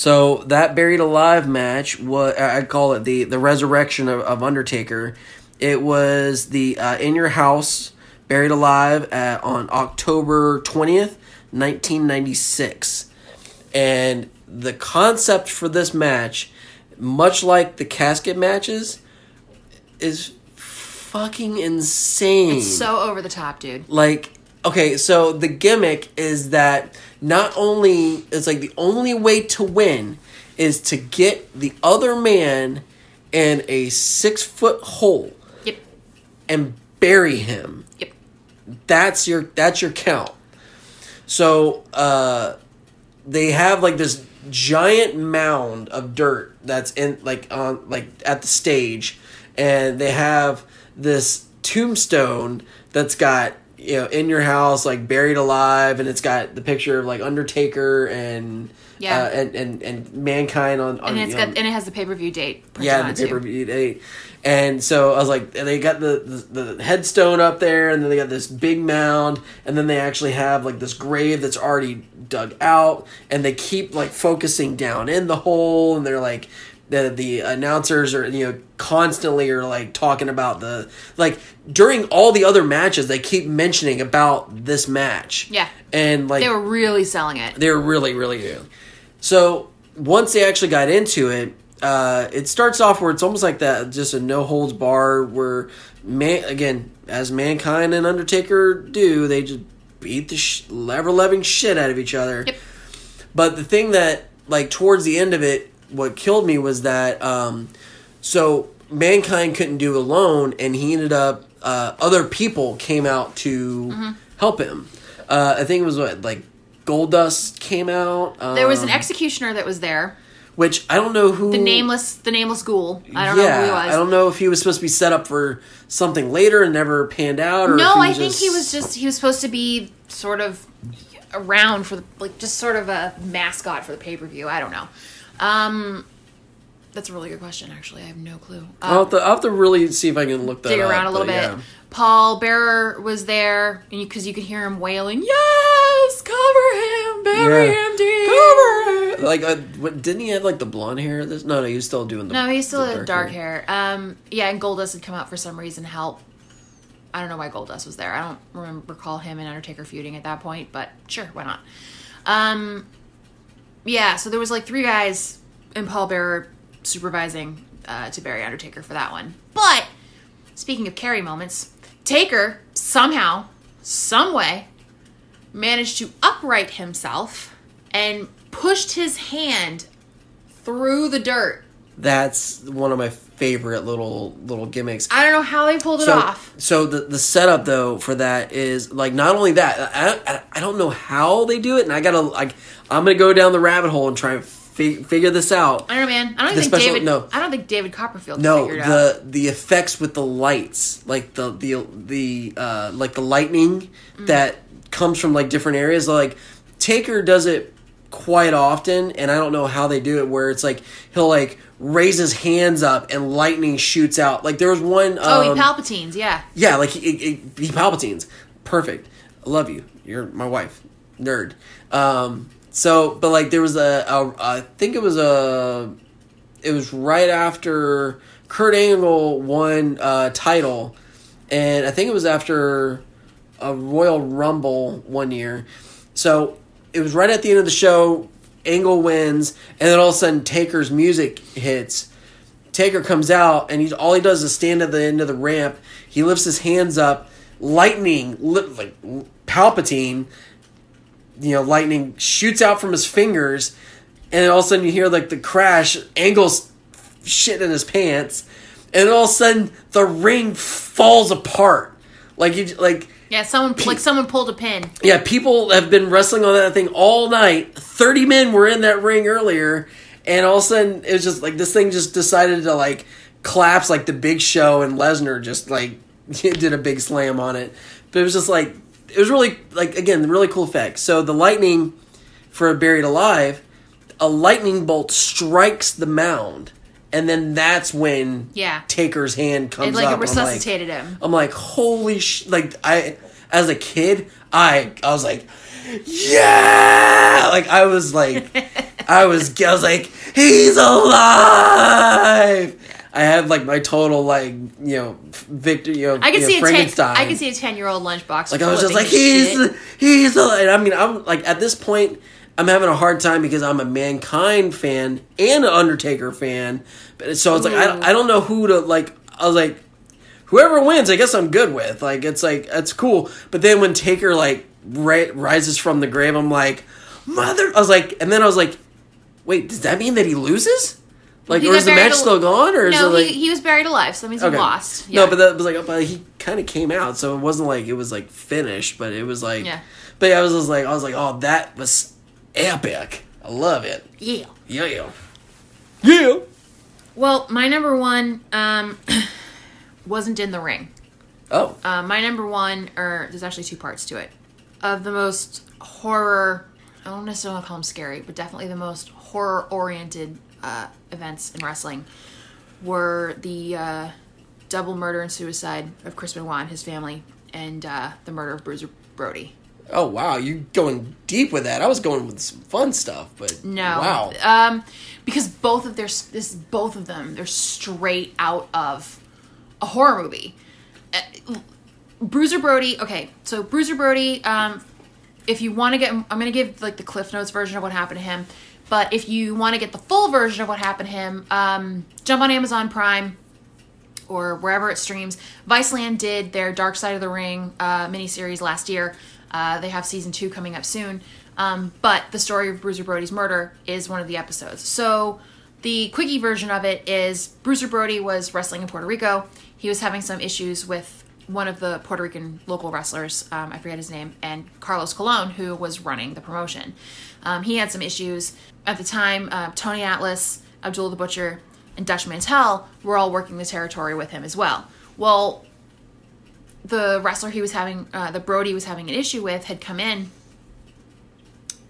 So that buried alive match was I call it the the resurrection of, of Undertaker. It was the uh, in your house buried alive at, on October twentieth, nineteen ninety six, and the concept for this match, much like the casket matches, is fucking insane. It's so over the top, dude. like okay so the gimmick is that not only it's like the only way to win is to get the other man in a six foot hole Yep. and bury him Yep. that's your that's your count so uh they have like this giant mound of dirt that's in like on like at the stage and they have this tombstone that's got you know in your house like buried alive and it's got the picture of like undertaker and Yeah. uh, and, and and mankind on, on And it's got know, and it has the pay per view date. yeah, the pay per view date. And so I was like, and they got the, the the headstone up there, and then they got this big mound, and then they actually have like this grave that's already dug out, and they keep like focusing down in the hole, and they're like. The, the announcers are you know constantly are like talking about the like during all the other matches they keep mentioning about this match Yeah. and like They were really selling it. they're really, really good. So once they actually got into it, uh, it starts off where it's almost like that, just a no holds bar. Where man, again, as mankind and Undertaker do, they just beat the sh- ever loving shit out of each other. Yep. But the thing that, like, towards the end of it, what killed me was that, um, so mankind couldn't do it alone, and he ended up, uh, other people came out to Mm-hmm. help him. Uh, I think it was what, like, Goldust came out. Um, There was an executioner that was there. which I don't know who The nameless, the nameless ghoul. I don't know who he was. I don't know if he was supposed to be set up for something later and never panned out. Or no, I was think he was just he was supposed to be sort of around for the like just sort of a mascot for the pay per view. I don't know. Um, that's a really good question. Actually, I have no clue. I'll Um, have, to, I'll have to really see if I can look that dig up, around a little bit. yeah. Paul Bearer was there, and because you, could hear him wailing, "Yes, cover him, bury Yeah. him deep." Cover it. Like, uh, what, didn't he have like the blonde hair? This no, no, he was still doing the. No, he still had dark hair. Um, yeah, and Goldust had come out for some reason. Help. I don't know why Goldust was there. I don't remember recall him and Undertaker feuding at that point, but sure, why not? Um, yeah, so there was like three guys and Paul Bearer supervising uh, to bury Undertaker for that one. But speaking of Carrie moments, Taker somehow, some way, managed to upright himself and pushed his hand through the dirt That's one of my favorite little little gimmicks. I don't know how they pulled it so, off. so the the setup though for that is like not only that I, I, I don't know how they do it and I gotta like I'm gonna go down the rabbit hole and try and fi- figure this out. I don't know, man. I don't The think special- David. no. I don't think David Copperfield No, figured it out. the the effects with the lights, like the the the uh, like the lightning Mm. that comes from like different areas. Like Taker does it quite often, and I don't know how they do it. Where it's like he'll like raise his hands up and lightning shoots out. Like there was one. Oh, um, he Palpatines. Yeah. yeah, like he, he, he Palpatines. Perfect. I love you. You're my wife. Nerd. Um, so, but like there was a, a, I think it was a, it was right after Kurt Angle won uh, title, and I think it was after a Royal Rumble one year. So it was right at the end of the show. Angle wins, and then all of a sudden Taker's music hits. Taker comes out and he's all he does is stand at the end of the ramp. He lifts his hands up, lightning, li- like Palpatine, you know, lightning shoots out from his fingers, and all of a sudden you hear like the crash. Angle's shit in his pants, and all of a sudden the ring falls apart. Like you, like Yeah. Someone like someone pulled a pin. yeah, people have been wrestling on that thing all night. Thirty men were in that ring earlier, and all of a sudden it was just like this thing just decided to like collapse, like the Big Show and Lesnar just like did a big slam on it. But it was just like it was really like again really cool effect. So the lightning for a buried alive, a lightning bolt strikes the mound, and then that's when Yeah. Taker's hand comes It like up. it I'm like- resuscitated him. I'm like, holy sh! Like I, as a kid, I I was like, yeah! Like I was like, I was I was like, he's alive. I had like my total like you know Victor you know I can you see know, a ten. Frankenstein. I can see a ten-year-old lunchbox. Like I was just like he's shit. he's alive. I mean I'm like at this point I'm having a hard time because I'm a Mankind fan and an Undertaker fan, but so it's like I, mm. I don't know who to like. I was like whoever wins, I guess I'm good with. Like it's like it's cool. But then when Taker like ri- rises from the grave, I'm like mother. I was like, and then I was like, wait, does that mean that he loses? Like, He or is the match al- still gone, or is No, it like? he, he was buried alive, so that means Okay. he lost. No, but that was like, but he kind of came out, so it wasn't like it was like finished, but it was like, Yeah. But yeah, I was just like, I was like, oh, that was epic. I love it. yeah. Yeah, yeah, yeah. Well, my number one um, wasn't in the ring. Oh, Uh, my number one, or there's actually two parts to it, of the most horror. I don't necessarily want to call them scary, but definitely the most horror-oriented uh, events in wrestling were the uh, double murder and suicide of Chris Benoit and his family, and uh, the murder of Bruiser Brody. Oh, wow, you're going deep with that? I was going with some fun stuff, but No, wow. um, because both of their this both of them they're straight out of a horror movie. Uh, Bruiser Brody. Okay, so Bruiser Brody. Um, if you want to get, I'm going to give like the Cliff Notes version of what happened to him. But if you want to get the full version of what happened to him, um, jump on Amazon Prime or wherever it streams. Viceland did their Dark Side of the Ring uh, miniseries last year. Uh, they have season two coming up soon. Um, but the story of Bruiser Brody's murder is one of the episodes. So the quickie version of it is Bruiser Brody was wrestling in Puerto Rico. He was having some issues with one of the Puerto Rican local wrestlers, um, I forget his name, and Carlos Colon, who was running the promotion. Um, he had some issues. At the time, uh, Tony Atlas, Abdullah the Butcher, and Dutch Mantell were all working the territory with him as well. Well, the wrestler he was having, uh, the Brody was having an issue with, had come in.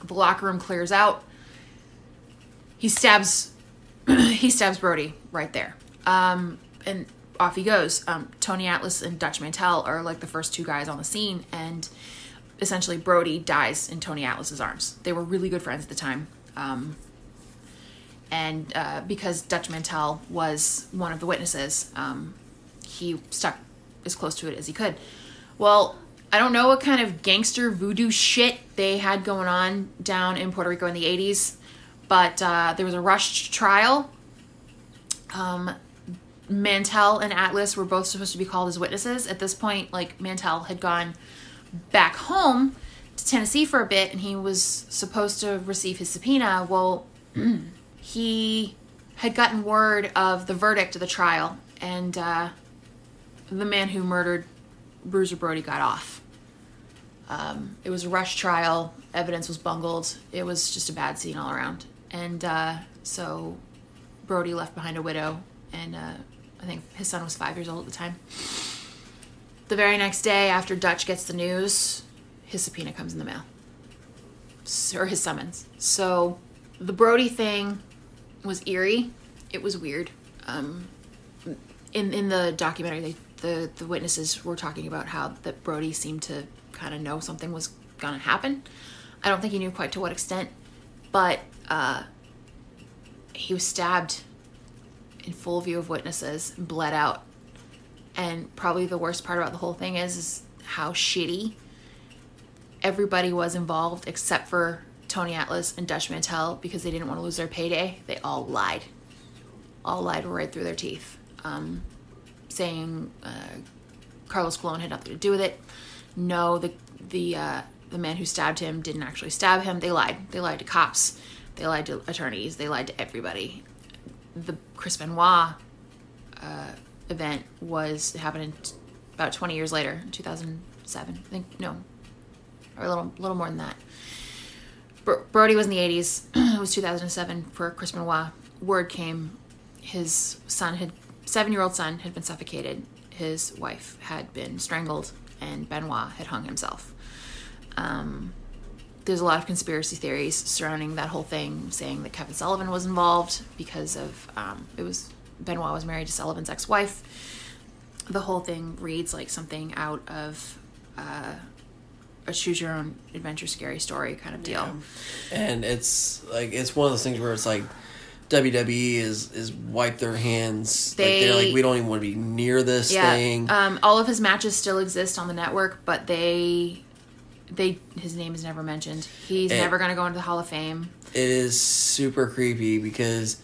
The locker room clears out. He stabs, he stabs Brody right there, um, and off he goes. Um, Tony Atlas and Dutch Mantell are like the first two guys on the scene, and essentially Brody dies in Tony Atlas's arms. They were really good friends at the time. Um, and uh, because Dutch Mantell was one of the witnesses, um, he stuck as close to it as he could. Well, I don't know what kind of gangster voodoo shit they had going on down in Puerto Rico in the 80s, but uh, there was a rushed trial. Um, Mantell and Atlas were both supposed to be called as witnesses. At this point, like Mantell had gone back home to Tennessee for a bit and he was supposed to receive his subpoena. Well, he had gotten word of the verdict of the trial and uh, the man who murdered Bruiser Brody got off. Um, it was a rush trial. Evidence was bungled. It was just a bad scene all around. And uh, so Brody left behind a widow, and uh, I think his son was five years old at the time. The very next day, after Dutch gets the news, his subpoena comes in the mail, or his summons. So the Brody thing was eerie. It was weird. Um, in in the documentary, they, the the witnesses were talking about how that Brody seemed to kind of know something was gonna happen. I don't think he knew quite to what extent, but uh, he was stabbed in full view of witnesses, bled out. And probably the worst part about the whole thing is, is how shitty everybody was involved except for Tony Atlas and Dutch Mantell because they didn't want to lose their payday. They all lied. All lied right through their teeth, um, saying uh, Carlos Colon had nothing to do with it. No, the the uh, the man who stabbed him didn't actually stab him. They lied. They lied to cops. They lied to attorneys. They lied to everybody. The Chris Benoit uh, event was happened t- about 20 years later, 2007. I think no, or a little little more than that. Bro- Brody was in the 80s. it was 2007 for Chris Benoit. Word came, his son had seven year old son had been suffocated. His wife had been strangled, and Benoit had hung himself. Um, there's a lot of conspiracy theories surrounding that whole thing, saying that Kevin Sullivan was involved because of um, it was Benoit was married to Sullivan's ex-wife. The whole thing reads like something out of uh, a choose your own adventure, scary story kind of deal. and it's like it's one of those things where it's like WWE is is wipe their hands. like they're like we don't even want to be near this Yeah, thing. um, all of his matches still exist on the network, but they they his name is never mentioned. He's never going to go into the Hall of Fame. it is super creepy because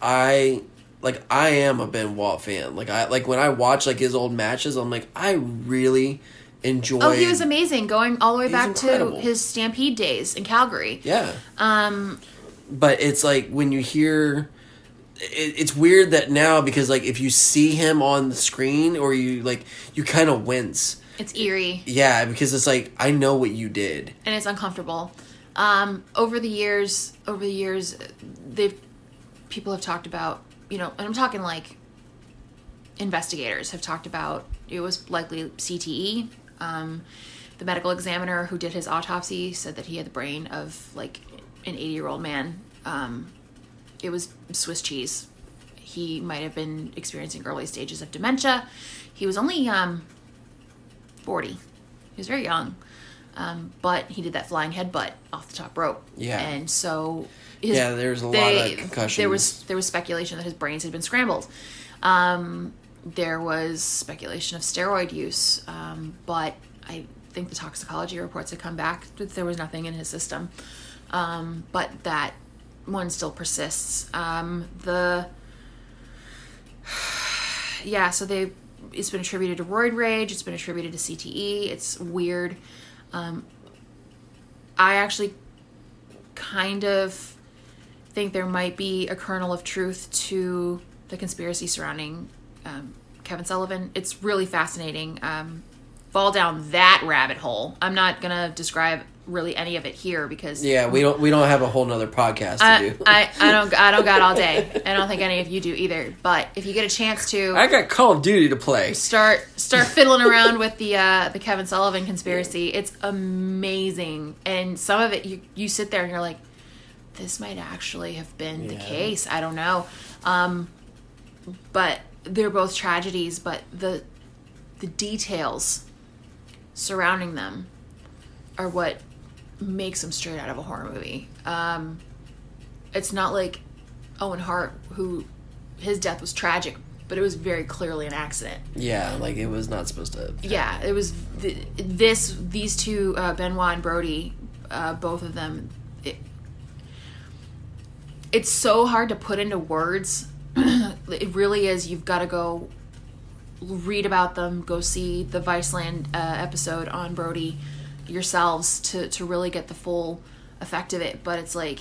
I like I am a Benoit fan. Like I like when I watch like his old matches, I'm like I really enjoy. Oh, he was amazing, going all the way back incredible. to his Stampede days in Calgary. Yeah, Um, but it's like when you hear. It, it's weird that now because like if you see him on the screen or you like you kind of wince. it's eerie Yeah, because it's like I know what you did. and it's uncomfortable. Um, over the years, over the years, they've people have talked about you know, and I'm talking like investigators have talked about it was likely CTE. Um, the medical examiner who did his autopsy said that he had the brain of like an 80 year old man. Um, it was Swiss cheese. He might have been experiencing early stages of dementia. He was only um, 40. He was very young. Um, but he did that flying headbutt off the top rope. Yeah. And so his, Yeah, there's a lot of concussions. There was there was speculation that his brains had been scrambled. Um, there was speculation of steroid use, um, but I think the toxicology reports had come back that there was nothing in his system. Um, but that one still persists. Um, the yeah, so they it's been attributed to roid rage. It's been attributed to CTE. It's weird. Um, I actually kind of think there might be a kernel of truth to the conspiracy surrounding um, Kevin Sullivan. It's really fascinating. Um, fall down that rabbit hole. I'm not gonna describe really any of it here because Yeah, we don't we don't have a whole nother podcast to I, do. I, I don't I don't got all day. I don't think any of you do either. But if you get a chance to I got Call of Duty to play. start start fiddling around with the uh, the Kevin Sullivan conspiracy. It's amazing, and some of it you you sit there and you're like, this might actually have been the case. I don't know, um, but they're both tragedies. But the the details surrounding them are what makes them straight out of a horror movie. Um, it's not like Owen Hart, who his death was tragic, but it was very clearly an accident. Yeah, like it was not supposed to. Yeah, it was th- this these two uh, Benoit and Brody, uh, both of them. It, it's so hard to put into words. it really is. You've got to go read about them. Go see the Viceland uh, episode on Brody yourselves to to really get the full effect of it. But it's like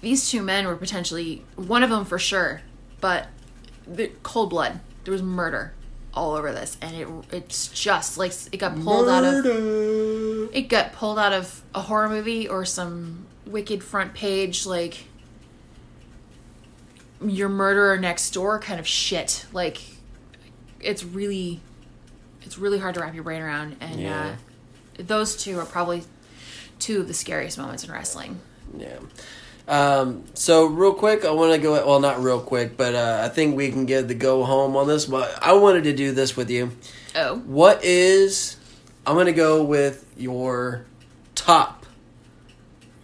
these two men were potentially one of them for sure, but the cold blood. There was murder all over this, and it it's just like it got pulled out of it got pulled out of a horror movie or some wicked front page like your murderer next door kind of shit. Like it's really it's really hard to wrap your brain around, and Yeah. uh, those two are probably two of the scariest moments in wrestling. Yeah. Um, so real quick, I want to go. Well, not real quick, but uh, I think we can get the go home on this. But I wanted to do this with you. Oh, What is? I'm gonna go with your top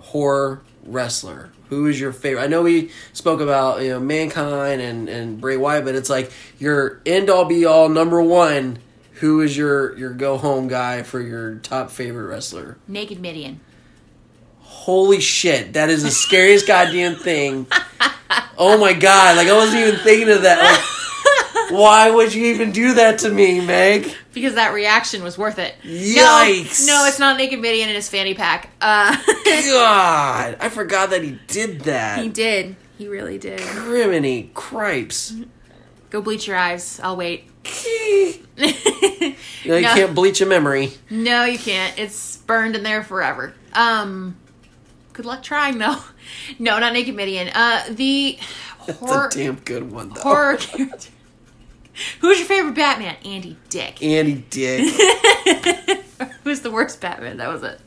horror wrestler. Who is your favorite? I know we spoke about you know mankind and and Bray Wyatt, but it's like your end all be all number one. Who is your your go home guy for your top favorite wrestler? Naked Mideon. Holy shit, that is the scariest goddamn thing. Oh my god, like I wasn't even thinking of that. Like, why would you even do that to me, Meg? Because that reaction was worth it. Yikes. No, no, it's not Naked Mideon in his fanny pack. Uh, God, I forgot that he did that. he did. He really did. Criminy cripes. Go bleach your eyes. I'll wait. You, know, you No. can't bleach a memory. No, you can't. It's burned in there forever. Um, good luck trying though. No, not Naked Mideon. Uh, the horror It's a damn good one though. horror character. Who's your favorite Batman? Andy Dick. Andy Dick. Who's the worst Batman? That was it.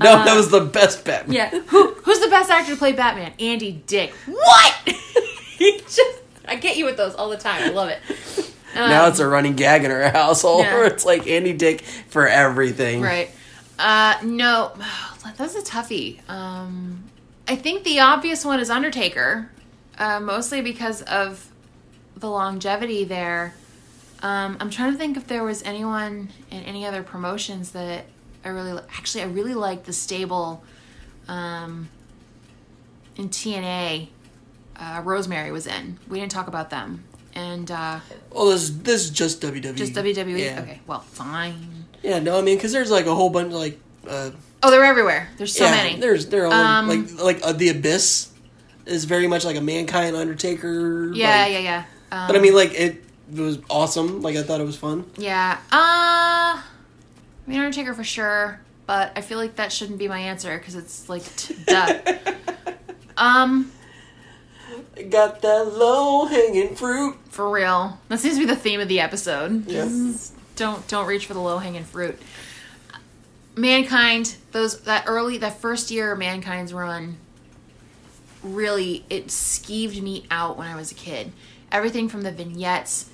No, that was the best Batman. Yeah. Who who's the best actor to play Batman? Andy Dick. What? He just I get you with those all the time. I love it. Now Um, it's a running gag in our household Yeah. where it's like Andy Dick for everything. Right. Uh no, that's a toughie. Um I think the obvious one is Undertaker. Uh mostly because of the longevity there. Um I'm trying to think if there was anyone in any other promotions that I really li- actually I really liked the stable um in TNA uh, Rosemary was in. We didn't talk about them. And uh, Well, this this is just WWE. just WWE. Yeah. Okay, well, fine. Yeah, no, I mean, because there's like a whole bunch of like. Uh, Oh, they're everywhere. There's so yeah, many. There's they're all Um, like like uh, the Abyss is very much like a mankind Undertaker. Yeah, like- yeah, yeah. Um, But I mean, like it, it was awesome. Like I thought it was fun. yeah. Uh, I mean, Undertaker for sure, but I feel like that shouldn't be my answer because it's like, t- duh. um, Got that low hanging fruit. for real. That seems to be the theme of the episode. Yeah. Just Don't don't reach for the low hanging fruit. Mankind, those that early that first year of Mankind's run, really it skeeved me out when I was a kid. Everything from the vignettes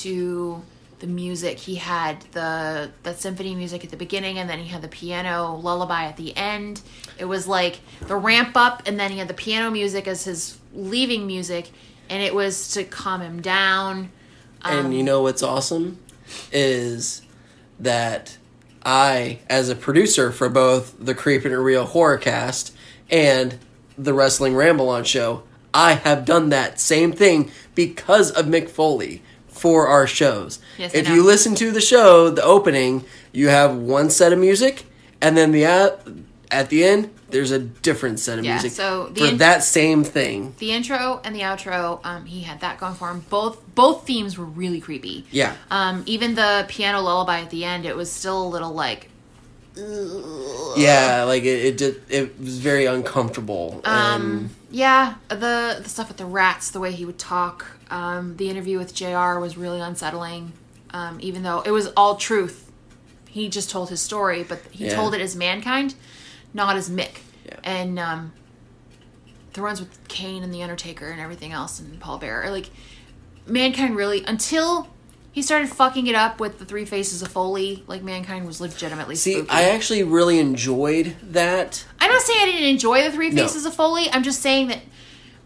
to the music. He had the the symphony music at the beginning and then he had the piano lullaby at the end. It was like the ramp up and then he had the piano music as his leaving music and it was to calm him down. Um, And you know what's awesome is that I, as a producer for both the Creeping and Real Horror Cast and the Wrestling Ramble on show, I have done that same thing because of Mick Foley for our shows. Yes, if you listen to the show, the opening, you have one set of music, and then the at, at the end, there's a different set of Yeah, music so the for that same thing. the intro and the outro, um, he had that going for him. Both both themes were really creepy. Yeah. Um, even the piano lullaby at the end, it was still a little like Yeah, like it, it did. It was very uncomfortable. Um, yeah, the the stuff with the rats, the way he would talk, um, the interview with Jr. was really unsettling. Um, even though it was all truth, he just told his story, but he Yeah. told it as mankind, not as Mick. Yeah. And um, the runs with Kane and the Undertaker and everything else, and Paul Bearer, like mankind really until. He started fucking it up with the three faces of Foley. Like mankind was legitimately See, spooky. I actually really enjoyed that. I'm not saying I didn't enjoy the Three No. Faces of Foley. I'm just saying that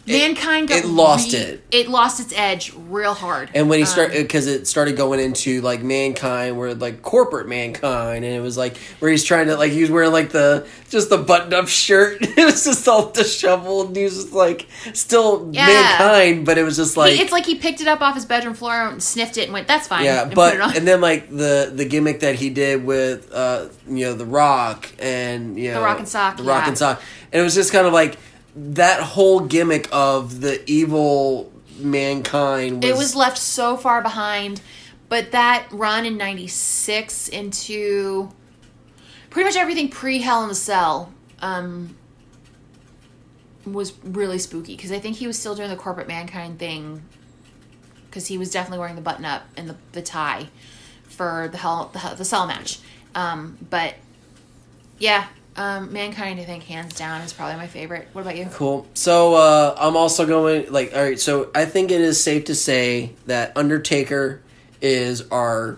mankind got it lost re- it. It lost its edge real hard. And when he Um, started, because it started going into like mankind, where like corporate mankind, and it was like where he's trying to like he was wearing like the just the buttoned up shirt. it was just all disheveled. And he was just like still Yeah. mankind, but it was just like he, it's like he picked it up off his bedroom floor and sniffed it and went, "That's fine." Yeah, and but put it on. and then like the the gimmick that he did with uh you know the Rock and you know the Rock and Sock, the Rock yeah. and Sock, and it was just kind of like that whole gimmick of the evil mankind. Was, it was left so far behind. But that run in '96 into pretty much everything pre Hell in the Cell um, was really spooky because I think he was still doing the corporate mankind thing because he was definitely wearing the button up and the, the tie for the hell the, the cell match. Um, but yeah, um, mankind I think hands down is probably my favorite. What about you? cool. So uh I'm also going like all right. So I think it is safe to say that Undertaker is our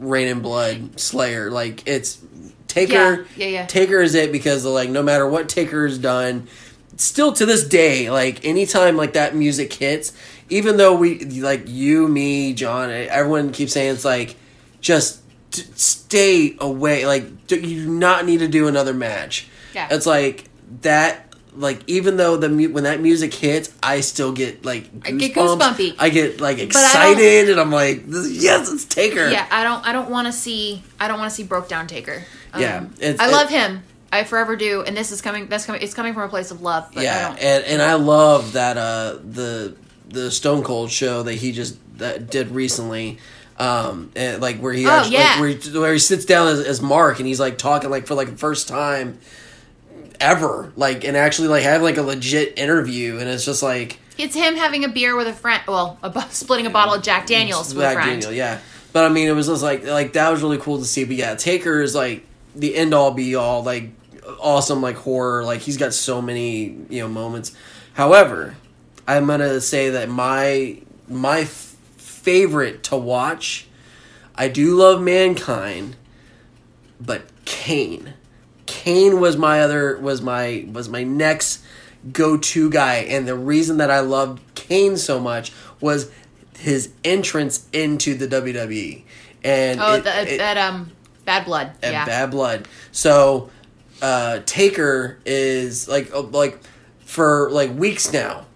Raining Blood Slayer. Like it's Taker. Yeah, yeah, yeah. Taker is it because like no matter what Taker has done, still to this day, like anytime like that music hits, even though we like you, me, John, everyone keeps saying it's like just stay away. Like do, you do not need to do another match. Yeah. it's like that. Like even though the mu- when that music hits, I still get like I get goosebumps. goosebumpy. I get like excited, and I'm like, yes, it's Taker. Yeah, I don't. I don't want to see. I don't want to see broke down Taker. Um, Yeah, I love him. I forever do. And this is coming. That's coming. It's coming from a place of love. But I yeah, don't. and and I love that uh the the Stone Cold show that he just that did recently. Um, and like where he Oh, actually yeah. like, where, he, where he sits down as, as Mark and he's like talking like for like the first time ever, like and actually like having like a legit interview, and it's just like It's him having a beer with a friend. Well, a, splitting a bottle of Jack Daniels with a friend. Daniel, yeah. But I mean, it was just like like that was really cool to see. But yeah, Taker is like the end all be all, like awesome, like horror. Like he's got so many you know moments. However, I'm gonna say that my my favorite to watch. I do love Mankind, but Kane. Kane was my other was my was my next go to guy, and the reason that I loved Kane so much was his entrance into the WWE. And Oh, it- the, it- that um, Bad Blood. and yeah. Bad Blood. So uh, Taker is like uh, like for like weeks now.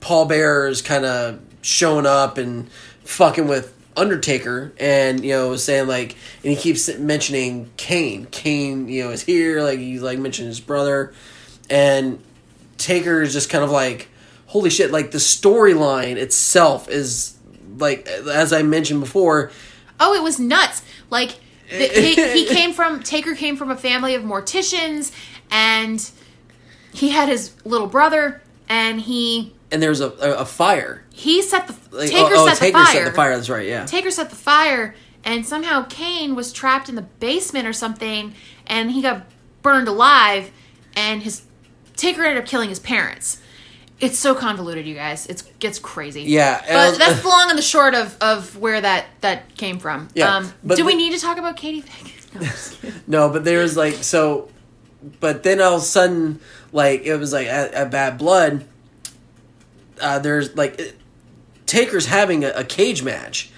Paul Bearer is kind of showing up and fucking with Undertaker, and you know saying like, and he keeps mentioning Kane. Kane, you know, is here. Like he's like mentioning his brother, and Taker is just kind of like, holy shit! Like the storyline itself is like, as I mentioned before, Oh, it was nuts. Like the, he, he came from Taker came from a family of morticians, and he had his little brother, and he and there's a a, a fire. he set the Like, Taker oh, oh, set Taker the fire. set the fire. That's right. Yeah. Taker set the fire, and somehow Kane was trapped in the basement or something, and he got burned alive, and his Taker ended up killing his parents. It's so convoluted, you guys. It gets crazy. Yeah, but was- that's the long and the short of of where that that came from. Yeah, Um, do we need to talk about Katie? No. No, but there's like so, but then all of a sudden, like it was like at, at Bad Blood. Uh, there's like it, Taker's having a, a cage match,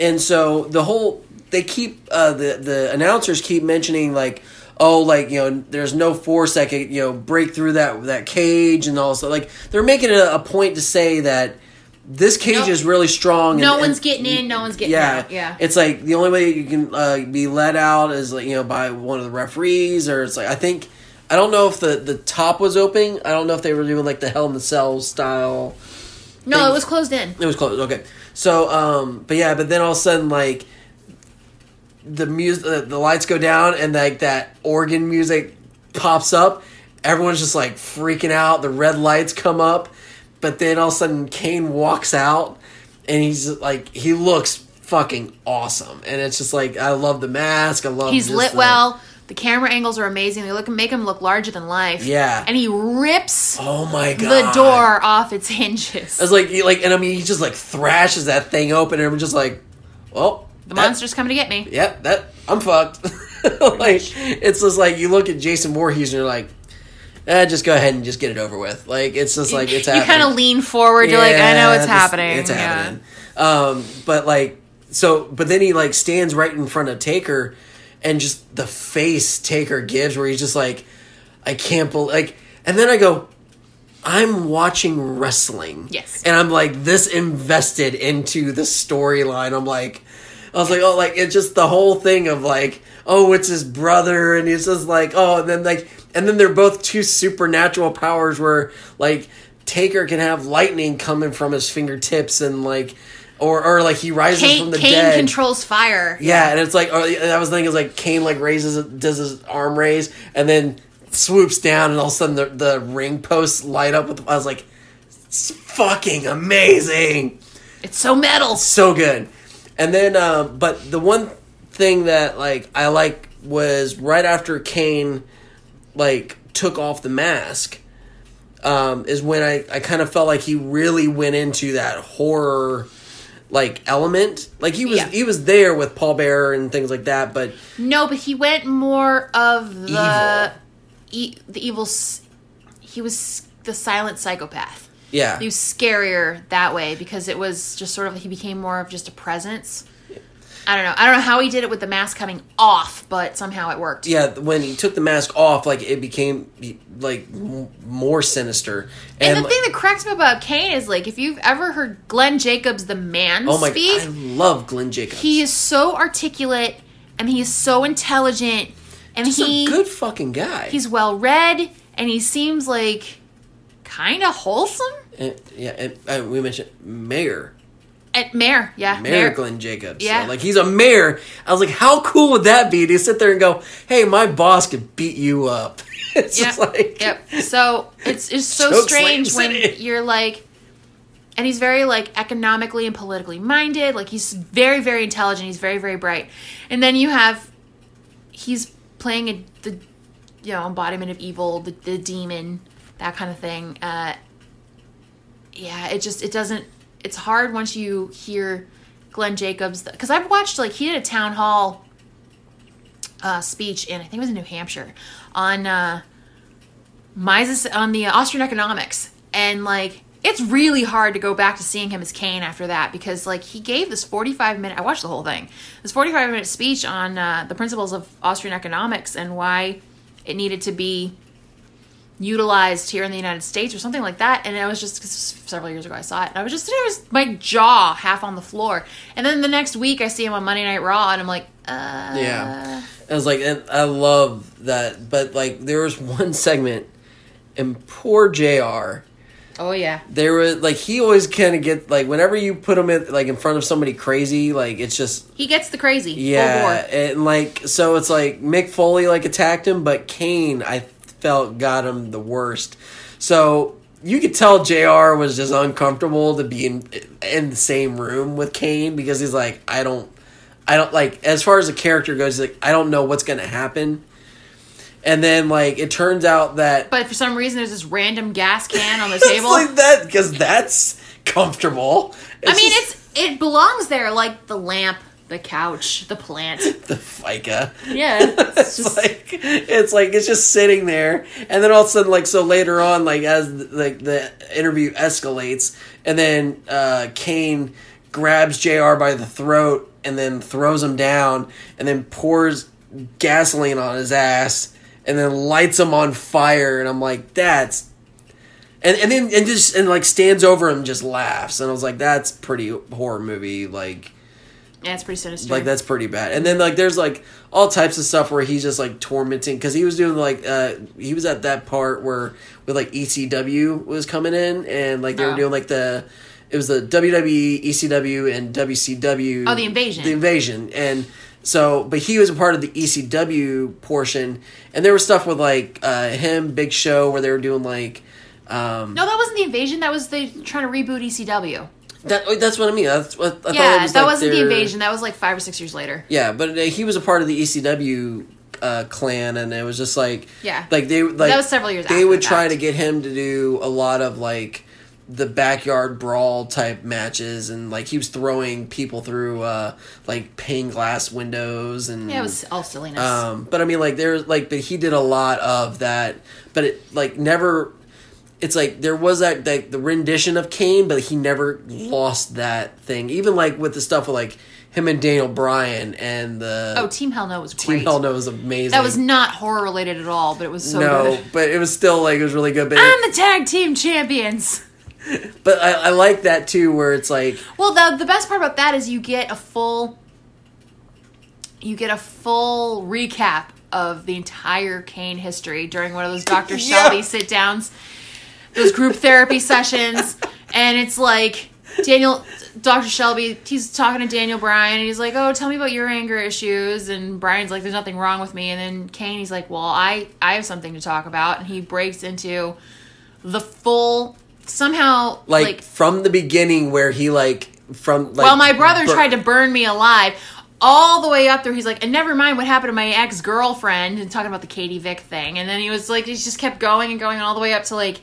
and so the whole they keep uh, the the announcers keep mentioning like oh like you know there's no force that could you know break through that that cage and also like they're making it a, a point to say that this cage No- is really strong. no and- one's and- getting in. No one's getting yeah, out. Yeah. It's like the only way you can uh, be let out is like you know by one of the referees, or it's like I think I don't know if the the top was open. I don't know if they were doing like the Hell in the Cell style. no, thing. it was closed in. It was closed. Okay, so um, but yeah, but then all of a sudden like the music, uh, the lights go down, and like that organ music pops up. Everyone's just like freaking out. The red lights come up, but then all of a sudden Kane walks out, and he's like he looks fucking awesome, and it's just like I love the mask. I love He's lit the- well. The camera angles are amazing. They look make him look larger than life. Yeah. And he rips Oh my god! the door off its hinges. I was like, he, like, and I mean, he just like thrashes that thing open, and I'm just like, well, the that- monster's coming to get me. Yep, that I'm fucked. like it's just like you look at Jason Voorhees and you're like, eh, just go ahead and just get it over with. Like it's just like it's you kind of lean forward. You're like, I know Yeah, it's happening. It's Yeah. happening. Um, but like so, but then he like stands right in front of Taker, and just the face Taker gives, where he's just like, I can't believe like, and then I go. I'm watching wrestling. Yes. And I'm like this invested into the storyline. I'm like I was like, oh like it's just the whole thing of like, oh, it's his brother and he's just like, oh, and then like and then they're both two supernatural powers where like Taker can have lightning coming from his fingertips and like or or like he rises Kane, from the Kane dead. controls fire. Yeah, and it's like or, I was thinking, it's like Kane like raises, does his arm raise, and then swoops down, and all of a sudden the the ring posts light up with. I was like, it's fucking amazing, It's so metal. so good. And then, uh, but the one thing that like I like was right after Kane like took off the mask. Um, is when I, I kind of felt like he really went into that horror like element. Like he was Yeah. he was there with Paul Bearer and things like that, but No, but he went more of the Evil. E- the evil. He was the silent psychopath. yeah. He was scarier that way because it was just sort of he became more of just a presence. I don't know. I don't know how he did it with the mask coming off, but somehow it worked. yeah, when he took the mask off, like it became like m- more sinister. And, the like, thing that cracks me about Kane is like if you've ever heard Glenn Jacobs, the man, oh my, speak, I love Glenn Jacobs. he is so articulate and he's so intelligent and He's he a good fucking guy. he's well read and he seems like kind of wholesome. And- yeah, and uh, we mentioned Mayor. At mayor, yeah, Mayor Glenn Jacobs. Yeah. So, like he's a mayor. I was like, how cool would that be to sit there and go, "Hey, my boss could beat you up." it's Yep. just like, Yep. So it's it's so strange when city. you're like, and he's very like economically and politically minded. Like he's very very intelligent. He's very very bright. And then you have he's playing a the you know embodiment of evil, the, the demon, that kind of thing. Uh, yeah, it just it doesn't. It's hard once you hear Glenn Jacobs because I've watched like he did a town hall uh, speech in I think it was in New Hampshire on uh, Mises on the Austrian economics. And like it's really hard to go back to seeing him as Kane after that because like he gave this 45 minute I watched the whole thing this 45 minute speech on uh, the principles of Austrian economics and why it needed to be utilized here in the United States or something like that. And I was just cause several years ago I saw it, and I was just it was my jaw half on the floor. And then the next week I see him on Monday Night Raw, and I'm like, uh, Yeah. I was like, and I love that, but like there was one segment, and poor Jr. oh yeah, There was like he always kind of get like whenever you put him in like in front of somebody crazy, like it's just he gets the crazy. yeah, and like so it's like Mick Foley like attacked him, but Kane I felt got him the worst. So you could tell Jr. was just uncomfortable to be in in the same room with Kane because he's like I don't I don't like as far as the character goes, he's like I don't know what's gonna happen. And then like it turns out that But for some reason, there's this random gas can on the it's table. like that because that's comfortable. I mean, just it's it belongs there, like the lamp, the couch, the plant. the FICA. Yeah, it's it's just like it's like it's just sitting there and then all of a sudden like so later on like as like the interview escalates and then uh kane grabs jr by the throat and then throws him down and then pours gasoline on his ass and then lights him on fire and i'm like that's and and then and just and like stands over him and just laughs and i was like that's pretty horror movie like yeah, it's pretty sinister. like that's pretty bad. And then like there's like all types of stuff where he's just like tormenting because he was doing like uh he was at that part where with like ECW was coming in and like they Oh. were doing like the it was the WWE, ECW, and WCW. Oh, the invasion. The invasion, and so but he was a part of the ECW portion, and there was stuff with like uh him, Big Show, where they were doing like. Um, no, that wasn't the invasion. That was the trying to reboot ECW. That, that's what I mean. That's what I yeah, it was that like wasn't the invasion. That was like five or six years later. Yeah, but uh, he was a part of the ECW uh, clan, and it was just like Yeah. like they like That was several years They would try to get him to do a lot of like the backyard brawl type matches, and like he was throwing people through uh, like pane glass windows, and Yeah, it was all silliness. um, but I mean, like there's like, but he did a lot of that, but it like never. It's like there was that like the rendition of Kane, but he never lost that thing. Even like with the stuff with like him and Daniel Bryan and the oh, Team Hell No was Team great. Hell No was amazing. That was not horror related at all, but it was so no, good. but it was still like it was really good. But I'm the tag team champions. but I, I like that too, where it's like Well, the the best part about that is you get a full you get a full recap of the entire Kane history during one of those Dr. Yeah. Shelby sit downs, those group therapy sessions, and it's like Daniel Dr. Shelby, he's talking to Daniel Bryan and he's like, "Oh, tell me about your anger issues." And Bryan's like, "There's nothing wrong with me." And then Kane he's like, "Well, I I have something to talk about." And he breaks into the full somehow like, like from the beginning where he like from like well, my brother bur- tried to burn me alive. All the way up there, he's like, and never mind what happened to my ex girlfriend, and talking about the Katie Vick thing. And then he was like, he just kept going and going all the way up to like,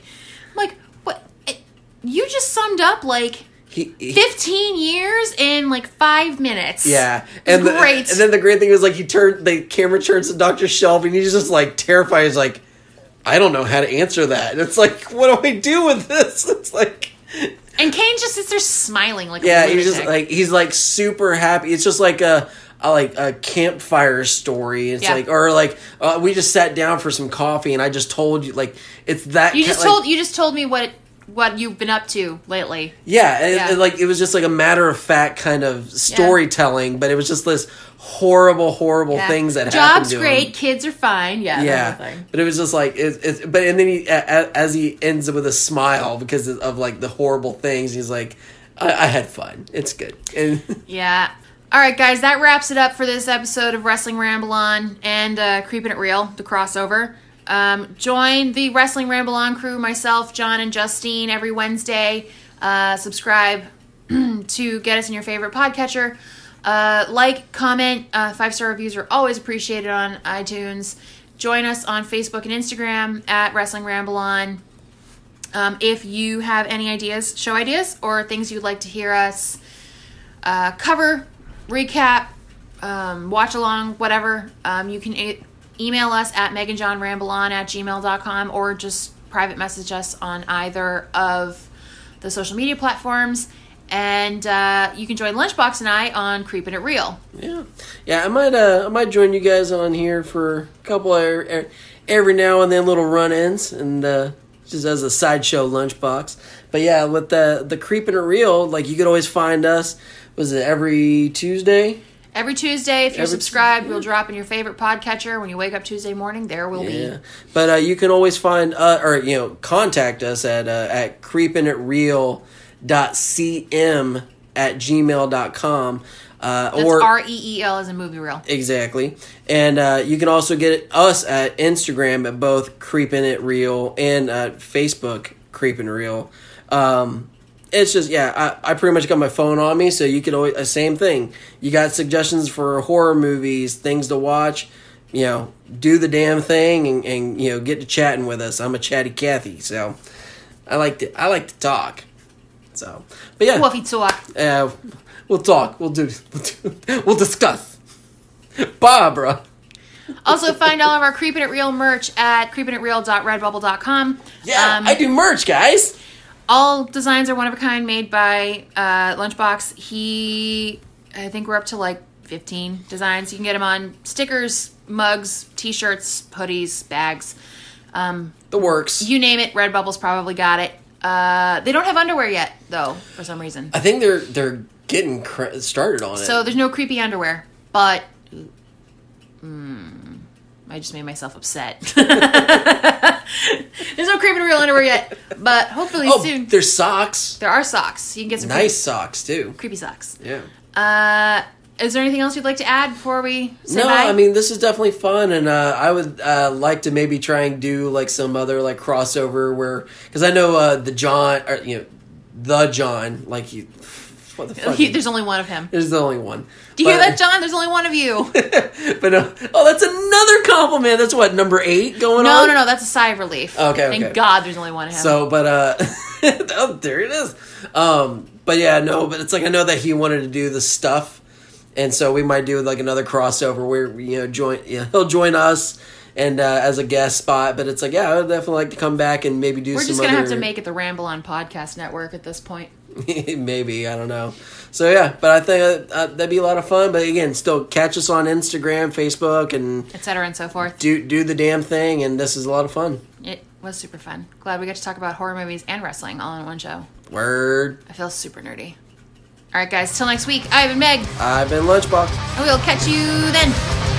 I'm like, what? It, you just summed up like he, he 15 years in like five minutes. Yeah, and the, great. and then the great thing was like he turned the camera turns to Doctor Shelby and he's just like terrified. He's like, I don't know how to answer that. And it's like, what do I do with this? It's like, And Kane just sits there smiling like yeah, a he's just like he's like super happy. It's just like a. A, like a campfire story. It's Yeah. like, or like, uh, we just sat down for some coffee, and I just told you, like, it's that. you just like- told you just told me what what you've been up to lately. Yeah, and, Yeah. and, like it was just like a matter of fact kind of storytelling, but it was just this horrible, horrible Yeah. things that happened Jobs great, him. kids are fine. Yeah, Yeah, but it was just like it, it, but and then he as he ends it with a smile because of, of like the horrible things. He's like, I, I had fun. It's good. And Yeah. All right, guys, that wraps it up for this episode of Wrestling Ramble On and uh, Creeping It Real, the crossover. Um, join the Wrestling Ramble On crew, myself, John, and Justine, every Wednesday Uh, subscribe to get us in your favorite podcatcher. Uh, like, comment, uh, five star reviews are always appreciated on iTunes. Join us on Facebook and Instagram at Wrestling Ramble On. Um, if you have any ideas, show ideas, or things you'd like to hear us uh, cover, recap, um, watch along, whatever, um, you can e- email us at meganjohnrambleon at gmail.com or just private message us on either of the social media platforms. And uh, you can join Lunchbox and I on Creeping It Real. Yeah, yeah. I might, uh, I might join you guys on here for a couple of every now and then little run-ins, and uh, just as a sideshow lunchbox. But yeah, with the the Creeping It Real, like you could always find us. Was it every Tuesday? Every Tuesday, if you're Every- subscribed, we'll drop in your favorite podcatcher. When you wake up Tuesday morning, there will Yeah, be. but uh, you can always find uh, or you know contact us at uh, at creepingitreal.cm at gmail.com uh, That's or R E E L as a movie reel. exactly and uh, you can also get us at instagram at both creeping it real and uh, facebook creeping real um, it's just yeah I, I pretty much got my phone on me so you can always uh, same thing. You got suggestions for horror movies things to watch you know do the damn thing and, and you know get to chatting with us. I'm a chatty cathy so i like to i like to talk. So but yeah. Woofy talk. uh, we'll talk. We'll do we'll, do, we'll discuss. Barbara. Also, find all of our Creeping It Real merch at creepingitreal.redbubble.com. yeah Um, i do merch guys all designs are one of a kind made by uh, Lunchbox. He, I think we're up to like 15 designs. You can get them on stickers, mugs, t shirts, hoodies, bags. Um, the works you name it, Redbubble's probably got it. Uh, they don't have underwear yet, though, for some reason. i think they're they're getting cr- started on it So there's no creepy underwear, but. Mm, I just made myself upset. there's no creepy real underwear yet, but hopefully oh soon. there's socks There are socks. You can get some nice socks too creepy, creepy socks. yeah Uh, is there anything else you'd like to add before we say no, bye? I mean this is definitely fun, and uh, I would uh, like to maybe try and do like some other like crossover where because I know uh, the John or you know the John like you what the fuck He- there's only one of him. there's the only one. Do you hear that, John? There's only one of you. but uh, oh, that's another compliment. That's what number eight going No, on. no, no. No. That's a sigh of relief. Okay, Thank. God there's only one of him. So, but uh, oh, there it is. Um, but yeah, no, but it's like I know that he wanted to do the stuff, and so we might do like another crossover where you know join. Yeah, he'll join us and uh, as a guest spot. But it's like yeah, I would definitely like to come back and maybe do We're just gonna other, have to make it the Ramble on Podcast Network at this point. maybe I don't know. So yeah, but I think uh, uh, that'd be a lot of fun. But again, still catch us on Instagram, Facebook, and et cetera and so forth. do do the damn thing. And this is a lot of fun. It was super fun. Glad we got to talk about horror movies and wrestling all in one show. Word. I feel super nerdy. All right, guys. Till next week. I've been Meg, I've been Lunchbox. and we'll catch you then.